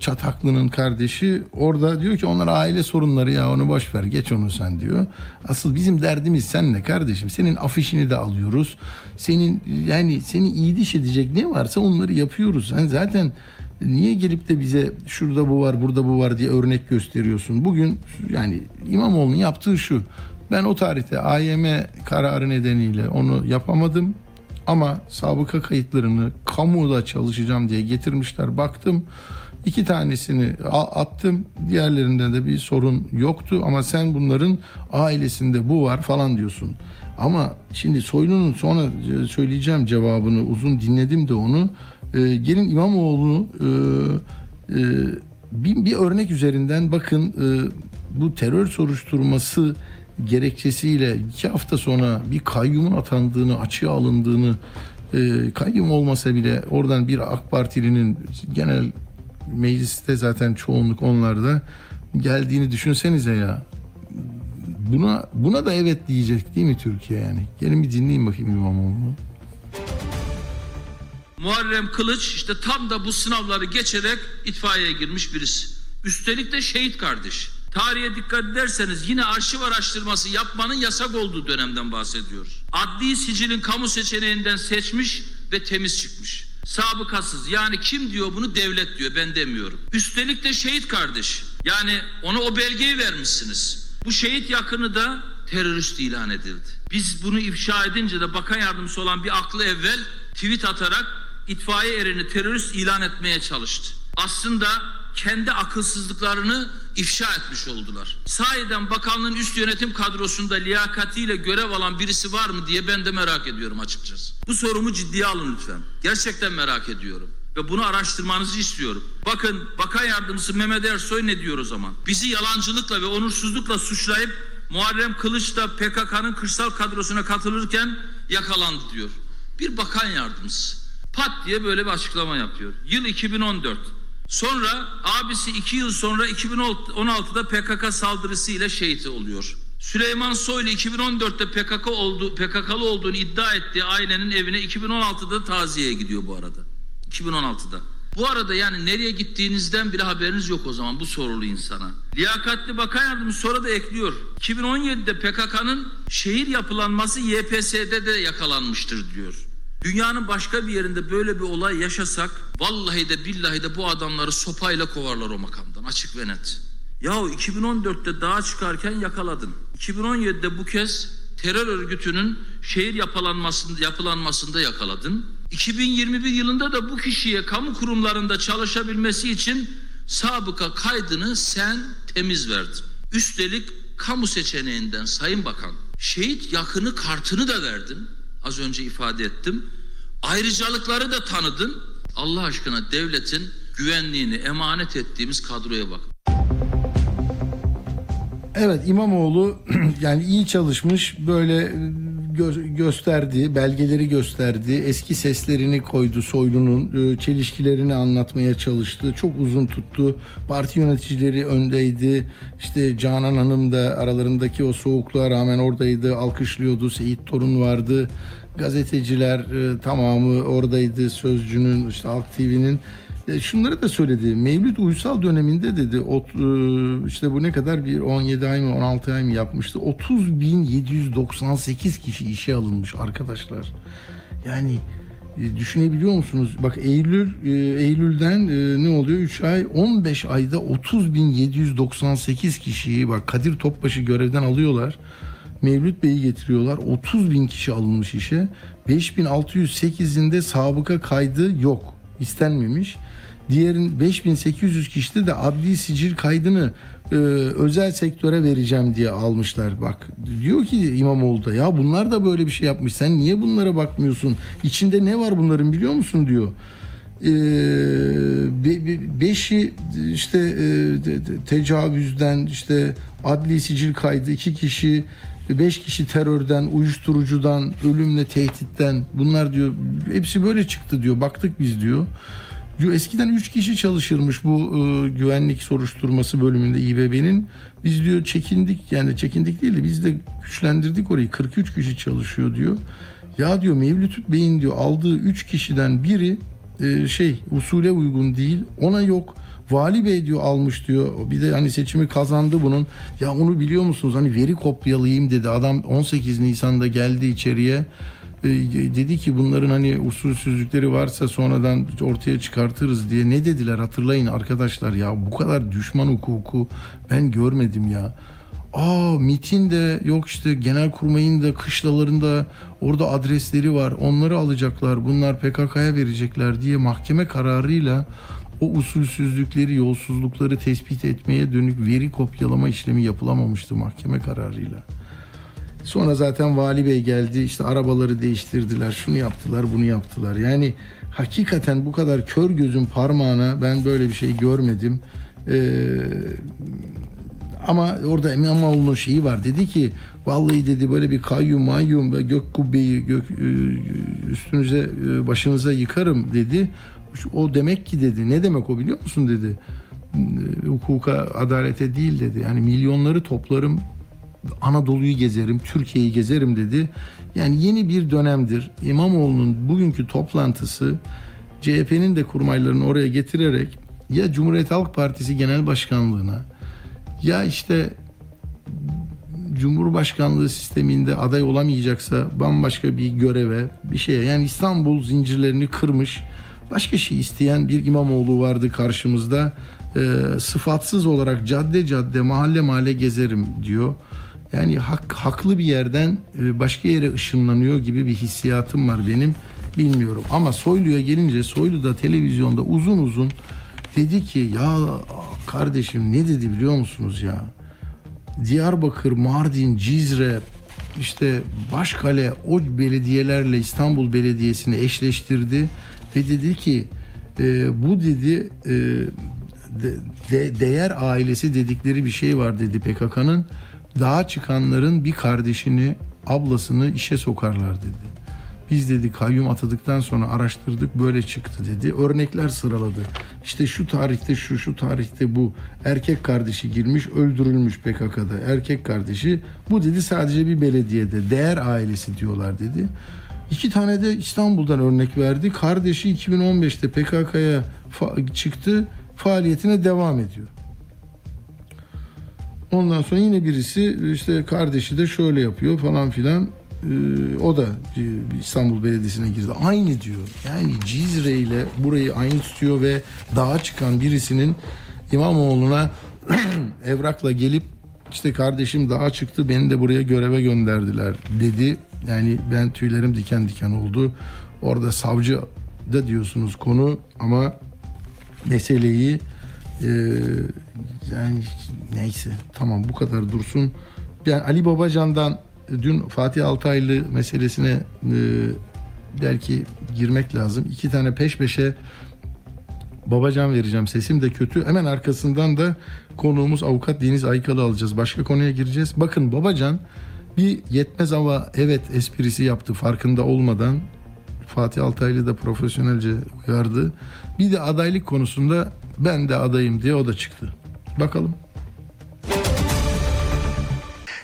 Çataklı'nın kardeşi orada diyor ki onlar aile sorunları ya onu boş ver geç onu sen diyor. Asıl bizim derdimiz senle kardeşim. Senin afişini de alıyoruz. Senin yani seni iyi diş edecek ne varsa onları yapıyoruz. Sen zaten niye gelip de bize şurada bu var burada bu var diye örnek gösteriyorsun. Bugün yani İmamoğlu'nun yaptığı şu. Ben o tarihte AYM kararı nedeniyle onu yapamadım. Ama sabıka kayıtlarını kamuda çalışacağım diye getirmişler. Baktım İki tanesini attım. Diğerlerinde de bir sorun yoktu ama sen bunların ailesinde bu var falan diyorsun. Ama şimdi Soylu'nun sonra e, söyleyeceğim cevabını uzun dinledim de onu. E, gelin İmamoğlu'nu e, e, bir, bir örnek üzerinden bakın e, bu terör soruşturması gerekçesiyle iki hafta sonra bir kayyumun atandığını, açığa alındığını e, kayyum olmasa bile oradan bir AK Partilinin genel mecliste zaten çoğunluk onlarda geldiğini düşünsenize ya. Buna buna da evet diyecek değil mi Türkiye yani? Gelin bir dinleyin bakayım İmamoğlu'nu. Muharrem Kılıç işte tam da bu sınavları geçerek itfaiyeye girmiş birisi. Üstelik de şehit kardeş. Tarihe dikkat ederseniz yine arşiv araştırması yapmanın yasak olduğu dönemden bahsediyoruz. Adli sicilin kamu seçeneğinden seçmiş ve temiz çıkmış. Sabıkasız yani kim diyor bunu devlet diyor ben demiyorum. Üstelik de şehit kardeş. Yani ona o belgeyi vermişsiniz. Bu şehit yakını da terörist ilan edildi. Biz bunu ifşa edince de bakan yardımcısı olan bir aklı evvel tweet atarak itfaiye erini terörist ilan etmeye çalıştı. Aslında kendi akılsızlıklarını ifşa etmiş oldular. Sahiden bakanlığın üst yönetim kadrosunda liyakatiyle görev alan birisi var mı diye ben de merak ediyorum açıkçası. Bu sorumu ciddiye alın lütfen. Gerçekten merak ediyorum ve bunu araştırmanızı istiyorum. Bakın Bakan Yardımcısı Mehmet Ersoy ne diyor o zaman? Bizi yalancılıkla ve onursuzlukla suçlayıp Muharrem Kılıç da PKK'nın kırsal kadrosuna katılırken yakalandı diyor. Bir bakan yardımcısı pat diye böyle bir açıklama yapıyor. Yıl 2014. Sonra abisi 2 yıl sonra 2016'da PKK saldırısıyla şehit oluyor. Süleyman Soylu 2014'te PKK oldu, PKK'lı olduğunu iddia ettiği ailenin evine 2016'da taziyeye gidiyor bu arada. 2016'da. Bu arada yani nereye gittiğinizden bile haberiniz yok o zaman bu sorulu insana. Liyakatli Bakan Yardımcısı sonra da ekliyor. 2017'de PKK'nın şehir yapılanması YPS'de de yakalanmıştır diyor. Dünyanın başka bir yerinde böyle bir olay yaşasak vallahi de billahi de bu adamları sopayla kovarlar o makamdan açık ve net. Yahu 2014'te dağa çıkarken yakaladın. 2017'de bu kez terör örgütünün şehir yapılanmasında, yapılanmasında yakaladın. 2021 yılında da bu kişiye kamu kurumlarında çalışabilmesi için sabıka kaydını sen temiz verdin. Üstelik kamu seçeneğinden Sayın Bakan şehit yakını kartını da verdin. Az önce ifade ettim. Ayrıcalıkları da tanıdın. Allah aşkına devletin güvenliğini emanet ettiğimiz kadroya bak. Evet İmamoğlu yani iyi çalışmış böyle gö- gösterdi, belgeleri gösterdi, eski seslerini koydu Soylu'nun, e, çelişkilerini anlatmaya çalıştı. Çok uzun tuttu. Parti yöneticileri öndeydi. İşte Canan Hanım da aralarındaki o soğukluğa rağmen oradaydı, alkışlıyordu. Seyit Torun vardı. Gazeteciler e, tamamı oradaydı. Sözcünün, işte Halk TV'nin e, şunları da söyledi. Mevlüt Uysal döneminde dedi ot, e, işte bu ne kadar bir 17 ay mı 16 ay mı yapmıştı. 30.798 kişi işe alınmış arkadaşlar. Yani e, düşünebiliyor musunuz? Bak Eylül e, Eylül'den ne oluyor? 3 ay 15 ayda 30.798 kişiyi bak Kadir Topbaşı görevden alıyorlar. Mevlüt Bey'i getiriyorlar. 30 bin kişi alınmış işe. 5608'inde sabıka kaydı yok. istenmemiş. Diğerin 5800 kişide de adli sicil kaydını e, özel sektöre vereceğim diye almışlar. Bak diyor ki İmamoğlu da ya bunlar da böyle bir şey yapmış. Sen niye bunlara bakmıyorsun? İçinde ne var bunların biliyor musun diyor. Ee, be- be- beşi işte e, de- de- tecavüzden işte adli sicil kaydı iki kişi beş kişi terörden uyuşturucudan ölümle tehditten bunlar diyor hepsi böyle çıktı diyor baktık biz. Diyor eskiden 3 kişi çalışırmış bu e, güvenlik soruşturması bölümünde İBB'nin. Biz diyor çekindik yani çekindik değil de biz de güçlendirdik orayı 43 kişi çalışıyor diyor. Ya diyor Mevlüt Bey'in diyor aldığı 3 kişiden biri e, şey usule uygun değil ona yok. Vali Bey diyor almış diyor. Bir de hani seçimi kazandı bunun. Ya onu biliyor musunuz? Hani veri kopyalayayım dedi. Adam 18 Nisan'da geldi içeriye. E, dedi ki bunların hani usulsüzlükleri varsa sonradan ortaya çıkartırız diye. Ne dediler hatırlayın arkadaşlar ya. Bu kadar düşman hukuku ben görmedim ya. Aa MIT'in de yok işte genelkurmayın da kışlalarında orada adresleri var. Onları alacaklar. Bunlar PKK'ya verecekler diye mahkeme kararıyla o usulsüzlükleri, yolsuzlukları tespit etmeye dönük veri kopyalama işlemi yapılamamıştı mahkeme kararıyla. Sonra zaten vali bey geldi işte arabaları değiştirdiler şunu yaptılar bunu yaptılar. Yani hakikaten bu kadar kör gözün parmağına ben böyle bir şey görmedim. Ee, ama orada İmamoğlu'nun şeyi var dedi ki vallahi dedi böyle bir kayyum mayyum ve gök kubbeyi gök, e, üstünüze e, başınıza yıkarım dedi. O demek ki dedi ne demek o biliyor musun dedi. Hukuka adalete değil dedi. Yani milyonları toplarım Anadolu'yu gezerim, Türkiye'yi gezerim dedi. Yani yeni bir dönemdir. İmamoğlu'nun bugünkü toplantısı CHP'nin de kurmaylarını oraya getirerek ya Cumhuriyet Halk Partisi Genel Başkanlığına ya işte Cumhurbaşkanlığı sisteminde aday olamayacaksa bambaşka bir göreve, bir şeye yani İstanbul zincirlerini kırmış başka şey isteyen bir İmamoğlu vardı karşımızda. Ee, sıfatsız olarak cadde cadde mahalle mahalle gezerim diyor. Yani hak, haklı bir yerden e, başka yere ışınlanıyor gibi bir hissiyatım var benim. Bilmiyorum ama Soylu'ya gelince Soylu da televizyonda uzun uzun dedi ki ya kardeşim ne dedi biliyor musunuz ya? Diyarbakır, Mardin, Cizre, işte Başkale o belediyelerle İstanbul Belediyesi'ni eşleştirdi ve dedi ki e, bu dedi e, de, de- değer ailesi dedikleri bir şey var dedi PKK'nın. Dağa çıkanların bir kardeşini, ablasını işe sokarlar dedi. Biz dedi kayyum atadıktan sonra araştırdık böyle çıktı dedi. Örnekler sıraladı. İşte şu tarihte şu şu tarihte bu erkek kardeşi girmiş öldürülmüş PKK'da. Erkek kardeşi bu dedi sadece bir belediyede değer ailesi diyorlar dedi. İki tane de İstanbul'dan örnek verdi. Kardeşi 2015'te PKK'ya fa- çıktı faaliyetine devam ediyor. Ondan sonra yine birisi işte kardeşi de şöyle yapıyor falan filan. Ee, o da e, İstanbul Belediyesi'ne girdi. Aynı diyor. Yani Cizre ile burayı aynı tutuyor ve dağa çıkan birisinin İmamoğlu'na evrakla gelip işte kardeşim dağa çıktı beni de buraya göreve gönderdiler dedi. Yani ben tüylerim diken diken oldu. Orada savcı da diyorsunuz konu ama meseleyi e, yani neyse tamam bu kadar dursun. Yani Ali Babacan'dan dün Fatih Altaylı meselesine e, belki girmek lazım. İki tane peş peşe Babacan vereceğim. Sesim de kötü. Hemen arkasından da konuğumuz avukat Deniz Aykalı alacağız. Başka konuya gireceğiz. Bakın Babacan bir yetmez ama evet esprisi yaptı farkında olmadan. Fatih Altaylı da profesyonelce uyardı. Bir de adaylık konusunda ben de adayım diye o da çıktı. Bakalım.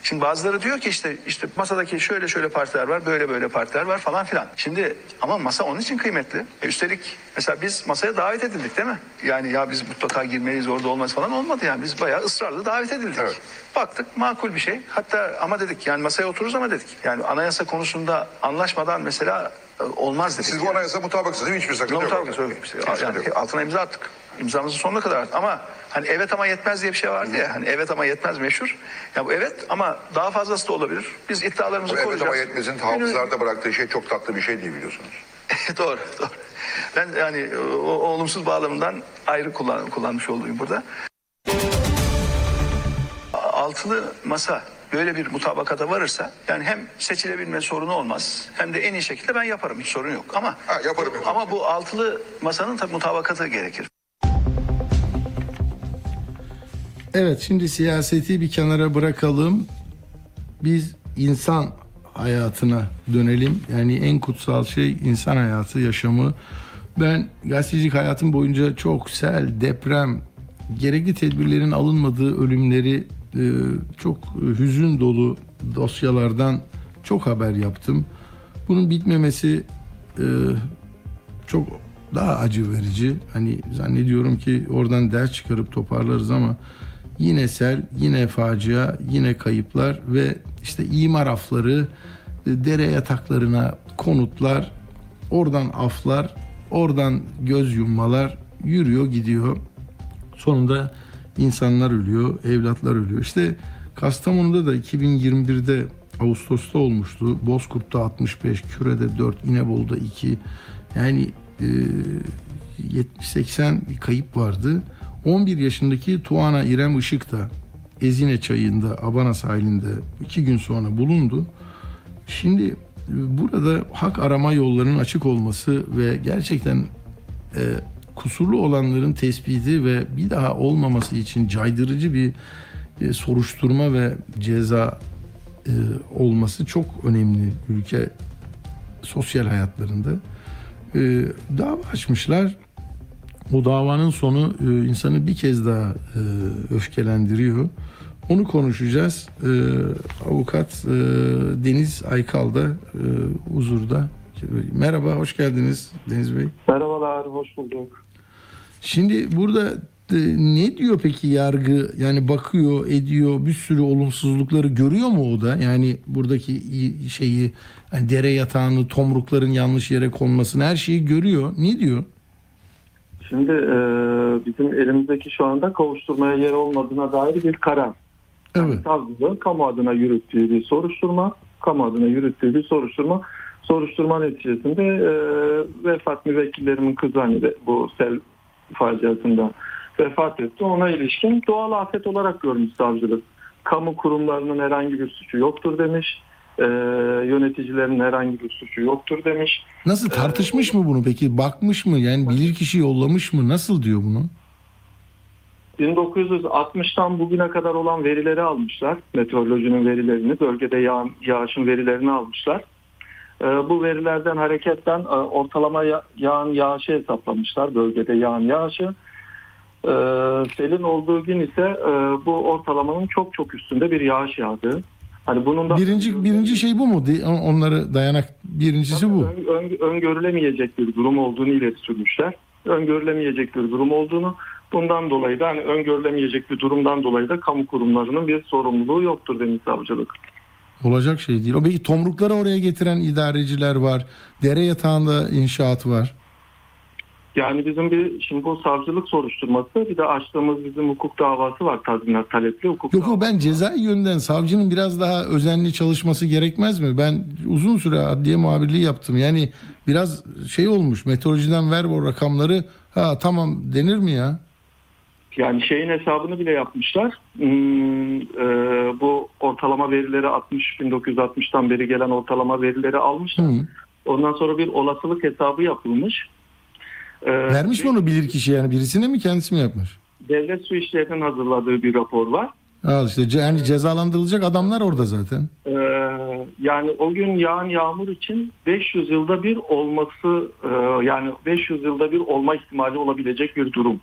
Şimdi bazıları diyor ki işte işte masadaki şöyle şöyle partiler var, böyle böyle partiler var falan filan. Şimdi ama masa onun için kıymetli. E üstelik mesela biz masaya davet edildik değil mi? Yani ya biz mutlaka girmeliyiz orada olmaz falan olmadı yani. Biz bayağı ısrarlı davet edildik. Baktık makul bir şey. Hatta ama dedik yani masaya otururuz ama dedik. Yani anayasa konusunda anlaşmadan mesela e, olmaz dedik. Siz bu anayasa mutabıksınız değil mi? Hiçbir sakınca yok. Mutabık söyleyeyim işte. Hiçbir Yani altına imza attık. İmzamızın sonuna kadar attık. Ama hani evet ama yetmez diye bir şey vardı ya. Hani evet ama yetmez meşhur. Ya bu evet ama daha fazlası da olabilir. Biz iddialarımızı Bu evet koruyacağız. ama yetmezin hafızlarda bıraktığı şey çok tatlı bir şey değil biliyorsunuz. doğru, doğru. Ben yani o, o olumsuz bağlamından ayrı kullan, kullanmış olayım burada. Altılı masa böyle bir mutabakata varırsa yani hem seçilebilme sorunu olmaz hem de en iyi şekilde ben yaparım hiç sorun yok ama Ha, yaparım. ama bu altılı masanın tabii mutabakatı gerekir. Evet şimdi siyaseti bir kenara bırakalım. Biz insan hayatına dönelim. Yani en kutsal şey insan hayatı, yaşamı. Ben gazetecilik hayatım boyunca çok sel, deprem, gerekli tedbirlerin alınmadığı ölümleri e, çok hüzün dolu dosyalardan çok haber yaptım. Bunun bitmemesi e, çok daha acı verici. Hani zannediyorum ki oradan ders çıkarıp toparlarız ama yine sel, yine facia, yine kayıplar ve işte imar afları, e, dere yataklarına konutlar, oradan aflar, oradan göz yummalar yürüyor gidiyor. Sonunda insanlar ölüyor, evlatlar ölüyor. İşte Kastamonu'da da 2021'de Ağustos'ta olmuştu. Bozkurt'ta 65, Küre'de 4, İnebolu'da 2. Yani 70-80 kayıp vardı. 11 yaşındaki Tuana İrem Işık da Ezine çayında Abana sahilinde iki gün sonra bulundu. Şimdi e, burada hak arama yollarının açık olması ve gerçekten e, kusurlu olanların tespiti ve bir daha olmaması için caydırıcı bir e, soruşturma ve ceza e, olması çok önemli ülke sosyal hayatlarında. E, dava açmışlar. O davanın sonu e, insanı bir kez daha e, öfkelendiriyor. Onu konuşacağız. E, avukat e, Deniz Aykal da e, huzurda. Merhaba, hoş geldiniz Deniz Bey. Merhabalar, hoş bulduk. Şimdi burada e, ne diyor peki yargı? Yani bakıyor, ediyor, bir sürü olumsuzlukları görüyor mu o da? Yani buradaki şeyi, hani dere yatağını, tomrukların yanlış yere konmasını her şeyi görüyor. Ne diyor? Şimdi e, bizim elimizdeki şu anda kavuşturmaya yer olmadığına dair bir karar. Evet. Savcılığın kamu adına yürüttüğü bir soruşturma, kamu adına yürüttüğü bir soruşturma. Soruşturma neticesinde e, vefat müvekkillerimin kızı hani de bu sel faciasında vefat etti. Ona ilişkin doğal afet olarak görmüş savcılık. Kamu kurumlarının herhangi bir suçu yoktur demiş. E, yöneticilerin herhangi bir suçu yoktur demiş. Nasıl tartışmış mı bunu peki? Bakmış mı? Yani bilirkişi yollamış mı? Nasıl diyor bunu? 1960'tan bugüne kadar olan verileri almışlar. Meteorolojinin verilerini, bölgede yağan, yağışın verilerini almışlar. Ee, bu verilerden hareketten e, ortalama ya- yağan yağışı hesaplamışlar. Bölgede yağan yağışı. Ee, selin olduğu gün ise e, bu ortalamanın çok çok üstünde bir yağış yağdı. Hani bunun da Birinci birinci şey bu mu? Onları dayanak birincisi bu. Ön- ön- öngörülemeyecek bir durum olduğunu ileri sürmüşler. Öngörülemeyecek bir durum olduğunu bundan dolayı da hani öngörülemeyecek bir durumdan dolayı da kamu kurumlarının bir sorumluluğu yoktur demiş savcılık. Olacak şey değil. O belki tomrukları oraya getiren idareciler var. Dere yatağında inşaat var. Yani bizim bir şimdi bu savcılık soruşturması bir de açtığımız bizim hukuk davası var tazminat talepli hukuk Yok davası. ben cezai yönden savcının biraz daha özenli çalışması gerekmez mi? Ben uzun süre adliye muhabirliği yaptım. Yani biraz şey olmuş meteorolojiden ver o rakamları. Ha tamam denir mi ya? Yani şeyin hesabını bile yapmışlar. Hmm, e, bu ortalama verileri 60 1960'tan beri gelen ortalama verileri almışlar. Hı. Ondan sonra bir olasılık hesabı yapılmış. Ee, Vermiş mi onu bilir kişi yani birisine mi kendisi mi yapmış? Devlet Su İşleri'nin hazırladığı bir rapor var. Al işte ce- yani cezalandırılacak adamlar orada zaten. Ee, yani o gün yağan yağmur için 500 yılda bir olması e, yani 500 yılda bir olma ihtimali olabilecek bir durum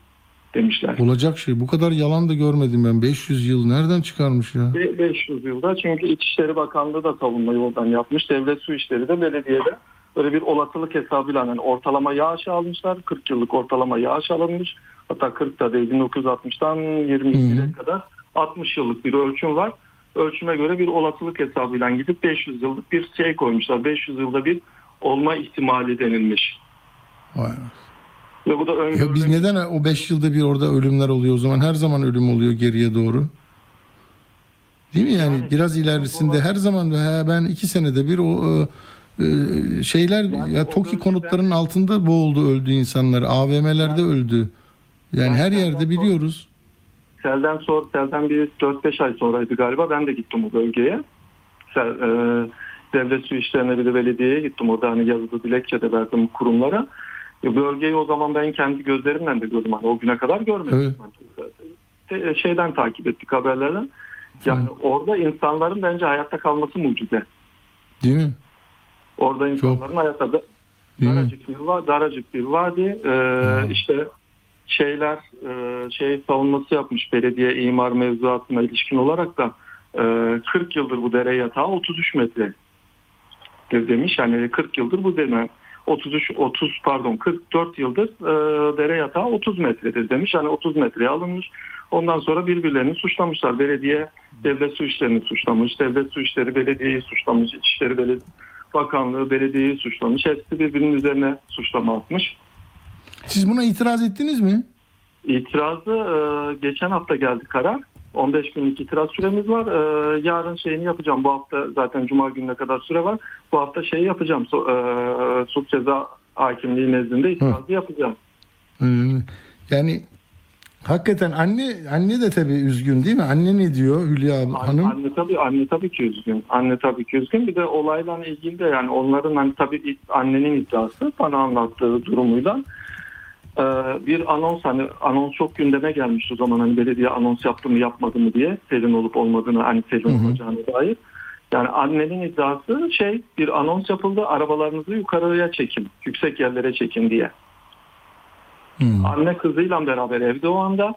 demişler. Olacak şey. Bu kadar yalan da görmedim ben. 500 yıl nereden çıkarmış ya? Ve 500 yılda çünkü İçişleri Bakanlığı da savunmayı oradan yapmış. Devlet Su İşleri de belediyede böyle bir olasılık hesabıyla yani ortalama yağış almışlar. 40 yıllık ortalama yağış alınmış. Hatta 40 da değil 1960'tan 22'ye kadar 60 yıllık bir ölçüm var. Ölçüme göre bir olasılık hesabıyla gidip 500 yıllık bir şey koymuşlar. 500 yılda bir olma ihtimali denilmiş. Vay. Ve bu da Ya öngörülen biz neden o 5 yılda bir orada ölümler oluyor o zaman? Her zaman ölüm oluyor geriye doğru. Değil mi yani? Biraz ilerisinde her zaman he, ben iki senede bir o e, e, şeyler ya TOKİ konutlarının altında boğuldu öldü insanlar. AVM'lerde öldü. Yani her yerde biliyoruz. Selden sonra Selden bir 4-5 ay sonraydı galiba. Ben de gittim o bölgeye. Sel, e, devlet su işlerine bir de belediyeye gittim. Orada hani yazılı dilekçe de verdim kurumlara. E, bölgeyi o zaman ben kendi gözlerimle de gördüm. Hani o güne kadar görmedim. Te- Şeyden takip ettik haberlerden. Yani orada insanların bence hayatta kalması mucize. Değil mi? Orada insanların da Değil mi? daracık bir var, daracık bir vadi. Ee, işte şeyler e, şey savunması yapmış belediye imar mevzuatına ilişkin olarak da e, 40 yıldır bu dere yatağı 33 metre demiş. Yani 40 yıldır bu dere 33 30 pardon 44 yıldır e, dere yatağı 30 metredir demiş. Yani 30 metreye alınmış. Ondan sonra birbirlerini suçlamışlar. Belediye devlet su işlerini suçlamış. Devlet su işleri belediyeyi suçlamış. İçişleri Belediye Bakanlığı belediyeyi suçlamış. Hepsi birbirinin üzerine suçlama atmış. Siz buna itiraz ettiniz mi? İtirazı e, geçen hafta geldi karar. 15 günlük itiraz süremiz var. E, yarın şeyini yapacağım. Bu hafta zaten cuma gününe kadar süre var. Bu hafta şeyi yapacağım. So, e, suç ceza Hakimliği nezdinde itirazı yapacağım. Ee, Yani hakikaten anne anne de tabii üzgün değil mi? Anne ne diyor Hülya hanım? anne tabii anne tabii ki üzgün. Anne tabii ki üzgün. Bir de olayla ilgili de yani onların hani tabii annenin iddiası bana anlattığı durumuyla e, bir anons hani anons çok gündeme gelmişti o zaman hani belediye anons yaptı mı yapmadı mı diye selin olup olmadığını hani selin Hı hı. olacağına dair. Yani annenin iddiası şey bir anons yapıldı arabalarınızı yukarıya çekin yüksek yerlere çekin diye. Hmm. Anne kızıyla beraber evde o anda.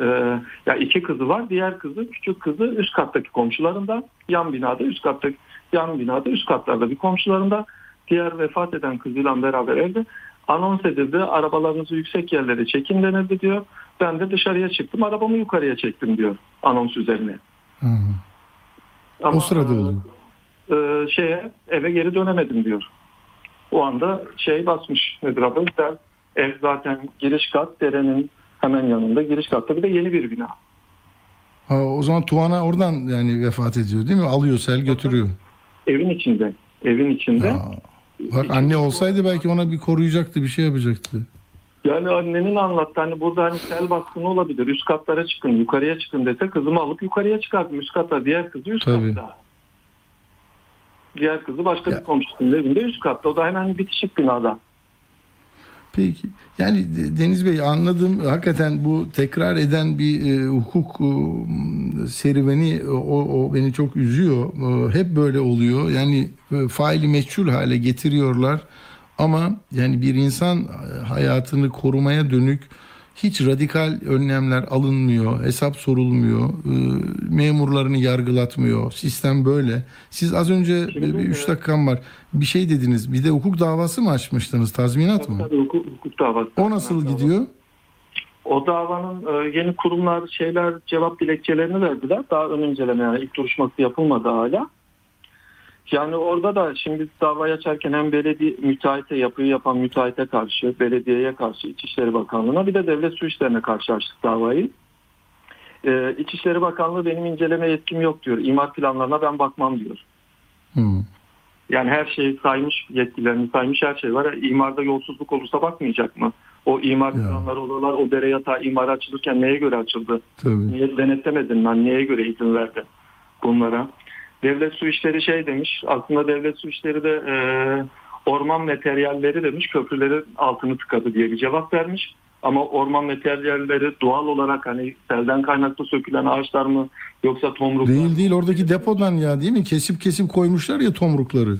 Ee, ya iki kızı var. Diğer kızı, küçük kızı üst kattaki komşularında. Yan binada, üst kattaki yan binada, üst katlarda bir komşularında. Diğer vefat eden kızıyla beraber evde. Anons edildi. Arabalarınızı yüksek yerlere çekin denildi diyor. Ben de dışarıya çıktım. Arabamı yukarıya çektim diyor anons üzerine. Hı. Ama, O sırada oldu. e, şeye eve geri dönemedim diyor. O anda şey basmış nedir adı? Ev zaten giriş kat derenin hemen yanında giriş katta bir de yeni bir bina. Ha, o zaman Tuana oradan yani vefat ediyor değil mi? Alıyor sel götürüyor. Evin içinde. Evin içinde. Ya, bak anne olsaydı belki ona bir koruyacaktı, bir şey yapacaktı. Yani annenin anlattı hani burada hani sel baskını olabilir. Üst katlara çıkın, yukarıya çıkın dese kızımı alıp yukarıya çıkardım. Üst katta diğer kızı üst Tabii. katta. Diğer kızı başka Ya. bir komşusunun evinde üst katta. O da hemen bitişik binada. Peki. Yani De- Deniz Bey anladım. Hakikaten bu tekrar eden bir e, hukuk e, serüveni o, o beni çok üzüyor. E, hep böyle oluyor. Yani e, faili meçhul hale getiriyorlar. Ama yani bir insan e, hayatını korumaya dönük hiç radikal önlemler alınmıyor, hesap sorulmuyor, e, memurlarını yargılatmıyor. Sistem böyle. Siz az önce Şimdi, bir, bir üç e, dakikam var. Bir şey dediniz. Bir de hukuk davası mı açmıştınız? Tazminat mı? Tabii hukuk, hukuk davası. O nasıl gidiyor? O davanın e, yeni kurumlar şeyler cevap dilekçelerini verdiler. Daha ön inceleme yani ilk duruşması yapılmadı hala. Yani orada da şimdi davayı açarken hem belediye müteahhite yapıyı yapan müteahhite karşı, belediyeye karşı, İçişleri Bakanlığı'na bir de devlet su işlerine karşı açtık davayı. Ee, İçişleri Bakanlığı benim inceleme yetkim yok diyor. İmar planlarına ben bakmam diyor. Hmm. Yani her şeyi saymış, yetkilerini saymış her şey var. İmarda yolsuzluk olursa bakmayacak mı? O imar Ya. planları olalar, o dere yatağı imar açılırken neye göre açıldı? Tabii. Niye denetlemedin lan? Neye göre izin verdin bunlara? Devlet su işleri şey demiş. Aslında devlet su işleri de e, orman materyalleri demiş. Köprülerin altını tıkadı diye bir cevap vermiş. Ama orman materyalleri doğal olarak hani selden kaynaklı sökülen ağaçlar mı yoksa tomruklar mı? Değil değil oradaki depodan ya değil mi? Kesip kesip koymuşlar ya tomrukları.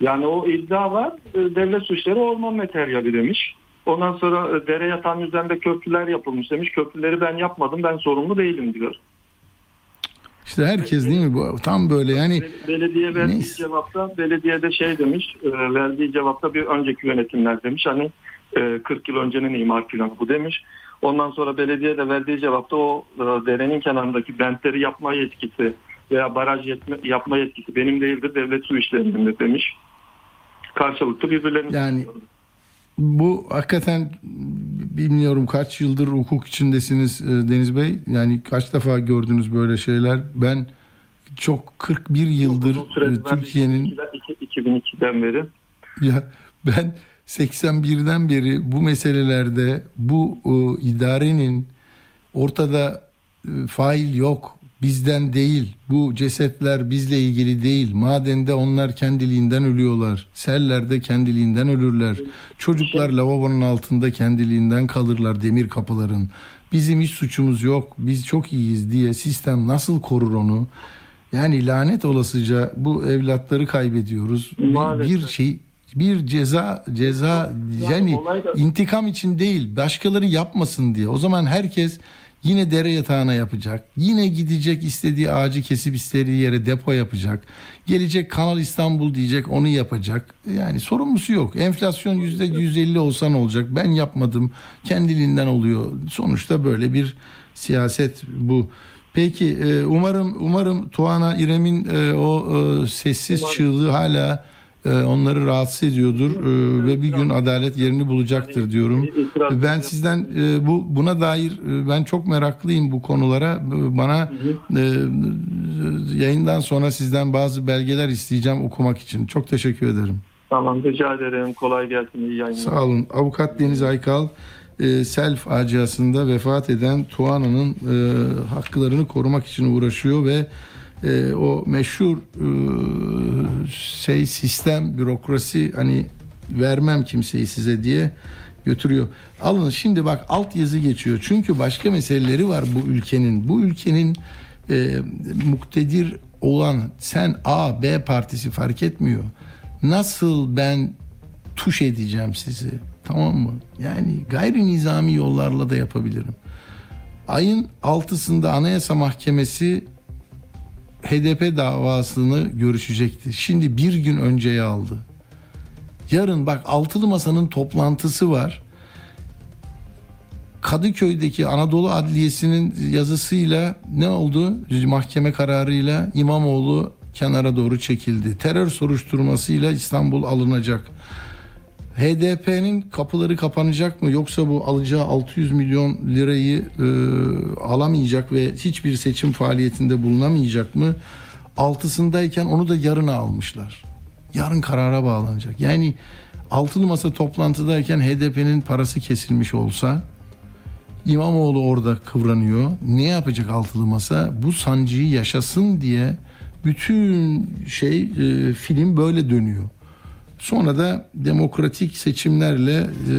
Yani o iddia var. E, Devlet suçları orman materyali demiş. Ondan sonra e, dere yatağının üzerinde köprüler yapılmış demiş. Köprüleri ben yapmadım ben sorumlu değilim diyor. İşte herkes değil mi? Bu tam böyle yani Be- Belediye verdiği Neyse. cevapta belediyede şey demiş. e, Verdiği cevapta bir önceki yönetimler demiş. Hani e, 40 yıl öncenin imar planı bu demiş. Ondan sonra belediye de verdiği cevapta o e, derenin kenarındaki bentleri yapma yetkisi veya baraj yetme, yapma yetkisi benim değildir devlet su işlerindedir demiş. Karşılıklı birbirlerini Yani- bu hakikaten bilmiyorum kaç yıldır hukuk içindesiniz e, Deniz Bey. Yani kaç defa gördünüz böyle şeyler? Ben çok 41 yıldır e, Türkiye'nin 2002'den beri Ya ben 81'den beri bu meselelerde bu e, idarenin ortada e, fail yok. Bizden değil. Bu cesetler bizle ilgili değil. Madende onlar kendiliğinden ölüyorlar. Sellerde kendiliğinden ölürler. Çocuklar lavabonun altında kendiliğinden kalırlar demir kapıların. Bizim hiç suçumuz yok. Biz çok iyiyiz diye sistem nasıl korur onu? Yani lanet olasıca bu evlatları kaybediyoruz. Bir, Maalesef. bir şey bir ceza ceza yani da- intikam için değil başkaları yapmasın diye. O zaman herkes yine dere yatağına yapacak. Yine gidecek istediği ağacı kesip istediği yere depo yapacak. Gelecek Kanal İstanbul diyecek onu yapacak. Yani sorumlusu yok. Enflasyon yüzde 150 olsa ne olacak? Ben yapmadım. Kendiliğinden oluyor. Sonuçta böyle bir siyaset bu. Peki e, umarım umarım Tuana İrem'in e, o e, sessiz çığlığı hala onları rahatsız ediyordur e, ve bir gün adalet yerini bulacaktır diyorum. İtiraz- Ben sizden e, bu buna dair e, ben çok meraklıyım bu konulara. Bana e, yayından sonra sizden bazı belgeler isteyeceğim okumak için. Çok teşekkür ederim. Tamam rica ederim. Kolay gelsin. İyi yayınlar. Sağ olun. Avukat Deniz Aykal e, sel faciasında vefat eden Tuana'nın haklarını korumak için uğraşıyor ve e, o meşhur e, şey sistem bürokrasi hani vermem kimseyi size diye götürüyor. Alın şimdi bak alt yazı geçiyor. Çünkü başka meseleleri var bu ülkenin. Bu ülkenin e, muktedir olan sen A, B partisi fark etmiyor. Nasıl ben tuş edeceğim sizi. Tamam mı? Yani gayri nizami yollarla da yapabilirim. Ayın 6'sında Anayasa Mahkemesi HDP davasını görüşecekti. Şimdi bir gün önceye aldı. Yarın bak altılı masanın toplantısı var. Kadıköy'deki Anadolu Adliyesi'nin yazısıyla ne oldu? Mahkeme kararıyla İmamoğlu kenara doğru çekildi. Terör soruşturmasıyla İstanbul alınacak. HDP'nin kapıları kapanacak mı yoksa bu alacağı 600 milyon lirayı e, alamayacak ve hiçbir seçim faaliyetinde bulunamayacak mı? Altısındayken onu da yarına almışlar. Yarın karara bağlanacak. Yani altılı masa toplantıdayken HDP'nin parası kesilmiş olsa İmamoğlu orada kıvranıyor. Ne yapacak altılı masa? Bu sancıyı yaşasın diye bütün şey e, film böyle dönüyor. Sonra da demokratik seçimlerle e,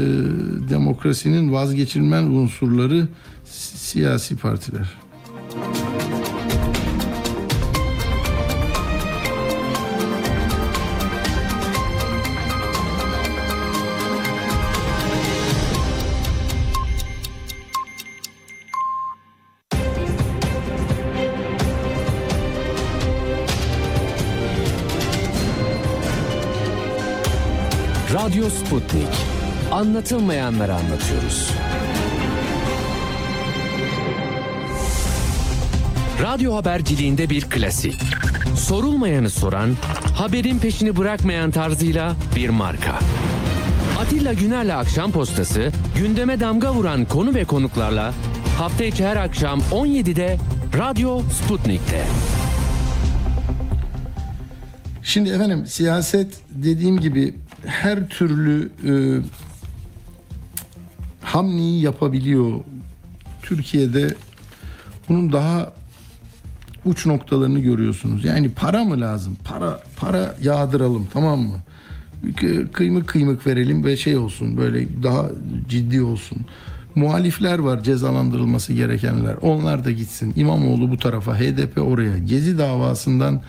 demokrasinin vazgeçilmez unsurları si- siyasi partiler. Radyo Sputnik. Anlatılmayanları anlatıyoruz. Radyo haberciliğinde bir klasik. Sorulmayanı soran, haberin peşini bırakmayan tarzıyla bir marka. Atilla Güner'le Akşam Postası, gündeme damga vuran konu ve konuklarla hafta içi her akşam 17'de Radyo Sputnik'te. Şimdi efendim siyaset dediğim gibi her türlü e, hamleyi yapabiliyor. Türkiye'de bunun daha uç noktalarını görüyorsunuz. Yani para mı lazım? Para para yağdıralım tamam mı? Kı- Kıymık kıymık verelim ve şey olsun böyle daha ciddi olsun. Muhalifler var cezalandırılması gerekenler. Onlar da gitsin. İmamoğlu bu tarafa, HDP oraya. Gezi davasından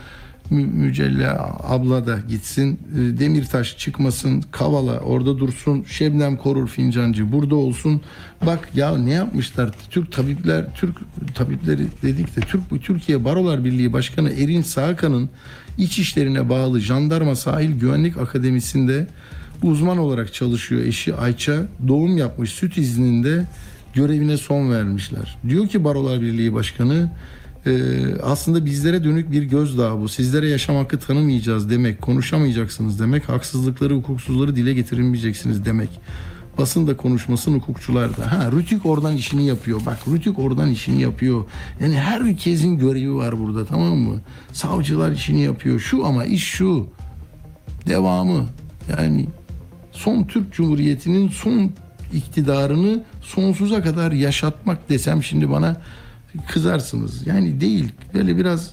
Mü- Mücella abla da gitsin. E, Demirtaş çıkmasın. Kavala orada dursun. Şebnem Korur Fincancı burada olsun. Bak ya ne yapmışlar? Türk tabipler, Türk tabipleri dedik de Türk Türkiye Barolar Birliği Başkanı Erin Sağkan'ın iç işlerine bağlı Jandarma Sahil Güvenlik Akademisi'nde uzman olarak çalışıyor. Eşi Ayça doğum yapmış süt izninde görevine son vermişler. Diyor ki Barolar Birliği Başkanı ee, aslında bizlere dönük bir gözdağı bu. Sizlere yaşam hakkı tanımayacağız demek, konuşamayacaksınız demek, haksızlıkları, hukuksuzları dile getirmeyeceksiniz demek. Basın da konuşmasın, hukukçular da. Ha, Rütük oradan işini yapıyor. Bak Rütük oradan işini yapıyor. Yani herkesin görevi var burada tamam mı? Savcılar işini yapıyor. Şu ama iş şu. Devamı. Yani son Türk Cumhuriyeti'nin son iktidarını sonsuza kadar yaşatmak desem şimdi bana kızarsınız. Yani değil. Böyle biraz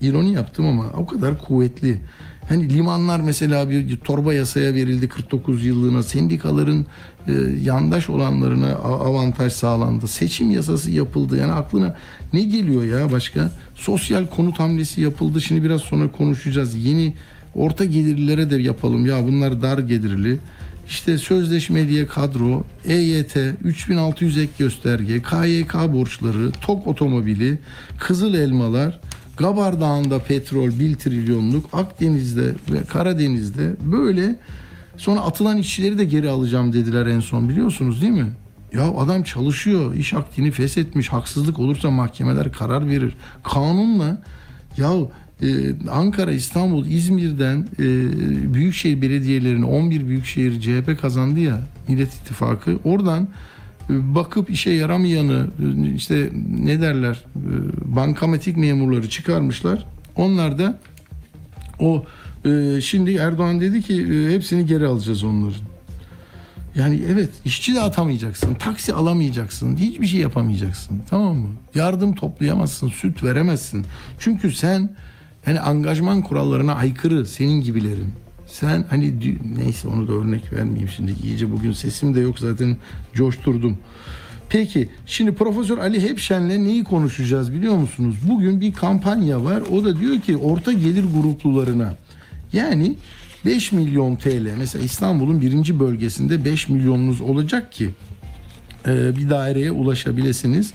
ironi yaptım ama o kadar kuvvetli. Hani limanlar mesela bir torba yasaya verildi 49 yıllığına. Sendikaların e, yandaş olanlarına avantaj sağlandı. Seçim yasası yapıldı. Yani aklına ne geliyor ya başka? Sosyal konut hamlesi yapıldı. Şimdi biraz sonra konuşacağız. Yeni orta gelirlilere de yapalım. Ya bunlar dar gelirli. İşte sözleşme diye kadro, EYT, 3600 ek gösterge, KYK borçları, TOK otomobili, Kızıl Elmalar, Gabar Dağı'nda petrol 1 trilyonluk, Akdeniz'de ve Karadeniz'de böyle sonra atılan işçileri de geri alacağım dediler en son biliyorsunuz değil mi? Ya adam çalışıyor, iş akdini feshetmiş, haksızlık olursa mahkemeler karar verir. Kanunla ya Ankara, İstanbul, İzmir'den e, büyükşehir belediyelerine 11 büyükşehir CHP kazandı ya Millet İttifakı. Oradan e, bakıp işe yaramayanı e, işte ne derler bankamatik memurları çıkarmışlar. Onlar da o Ee, şimdi Erdoğan dedi ki hepsini geri alacağız onların. Yani evet işçi de atamayacaksın, taksi alamayacaksın, hiçbir şey yapamayacaksın. Tamam mı? Yardım toplayamazsın, süt veremezsin. Çünkü sen yani angajman kurallarına aykırı senin gibilerin. Sen hani neyse onu da örnek vermeyeyim şimdi. İyice bugün sesim de yok zaten coşturdum. Peki şimdi Profesör Ali Hepşen'le neyi konuşacağız biliyor musunuz? Bugün bir kampanya var. O da diyor ki orta gelir gruplularına yani 5 milyon TL mesela İstanbul'un birinci bölgesinde 5 milyonunuz olacak ki e, bir daireye ulaşabilirsiniz.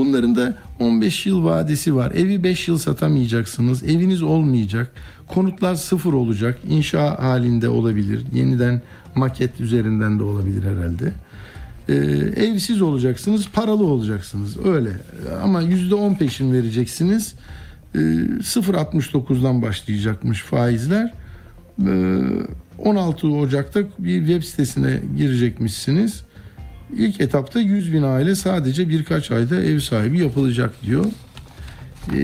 Bunların da 15 yıl vadesi var. Evi 5 yıl satamayacaksınız. Eviniz olmayacak. Konutlar sıfır olacak. İnşa halinde olabilir. Yeniden maket üzerinden de olabilir herhalde. E, evsiz olacaksınız, paralı olacaksınız. Öyle. Ama %10 peşin vereceksiniz. E, 0.69'dan başlayacakmış faizler. Ee, 16 Ocak'ta bir web sitesine girecekmişsiniz. İlk etapta 100 bin aile sadece birkaç ayda ev sahibi yapılacak diyor. Ee,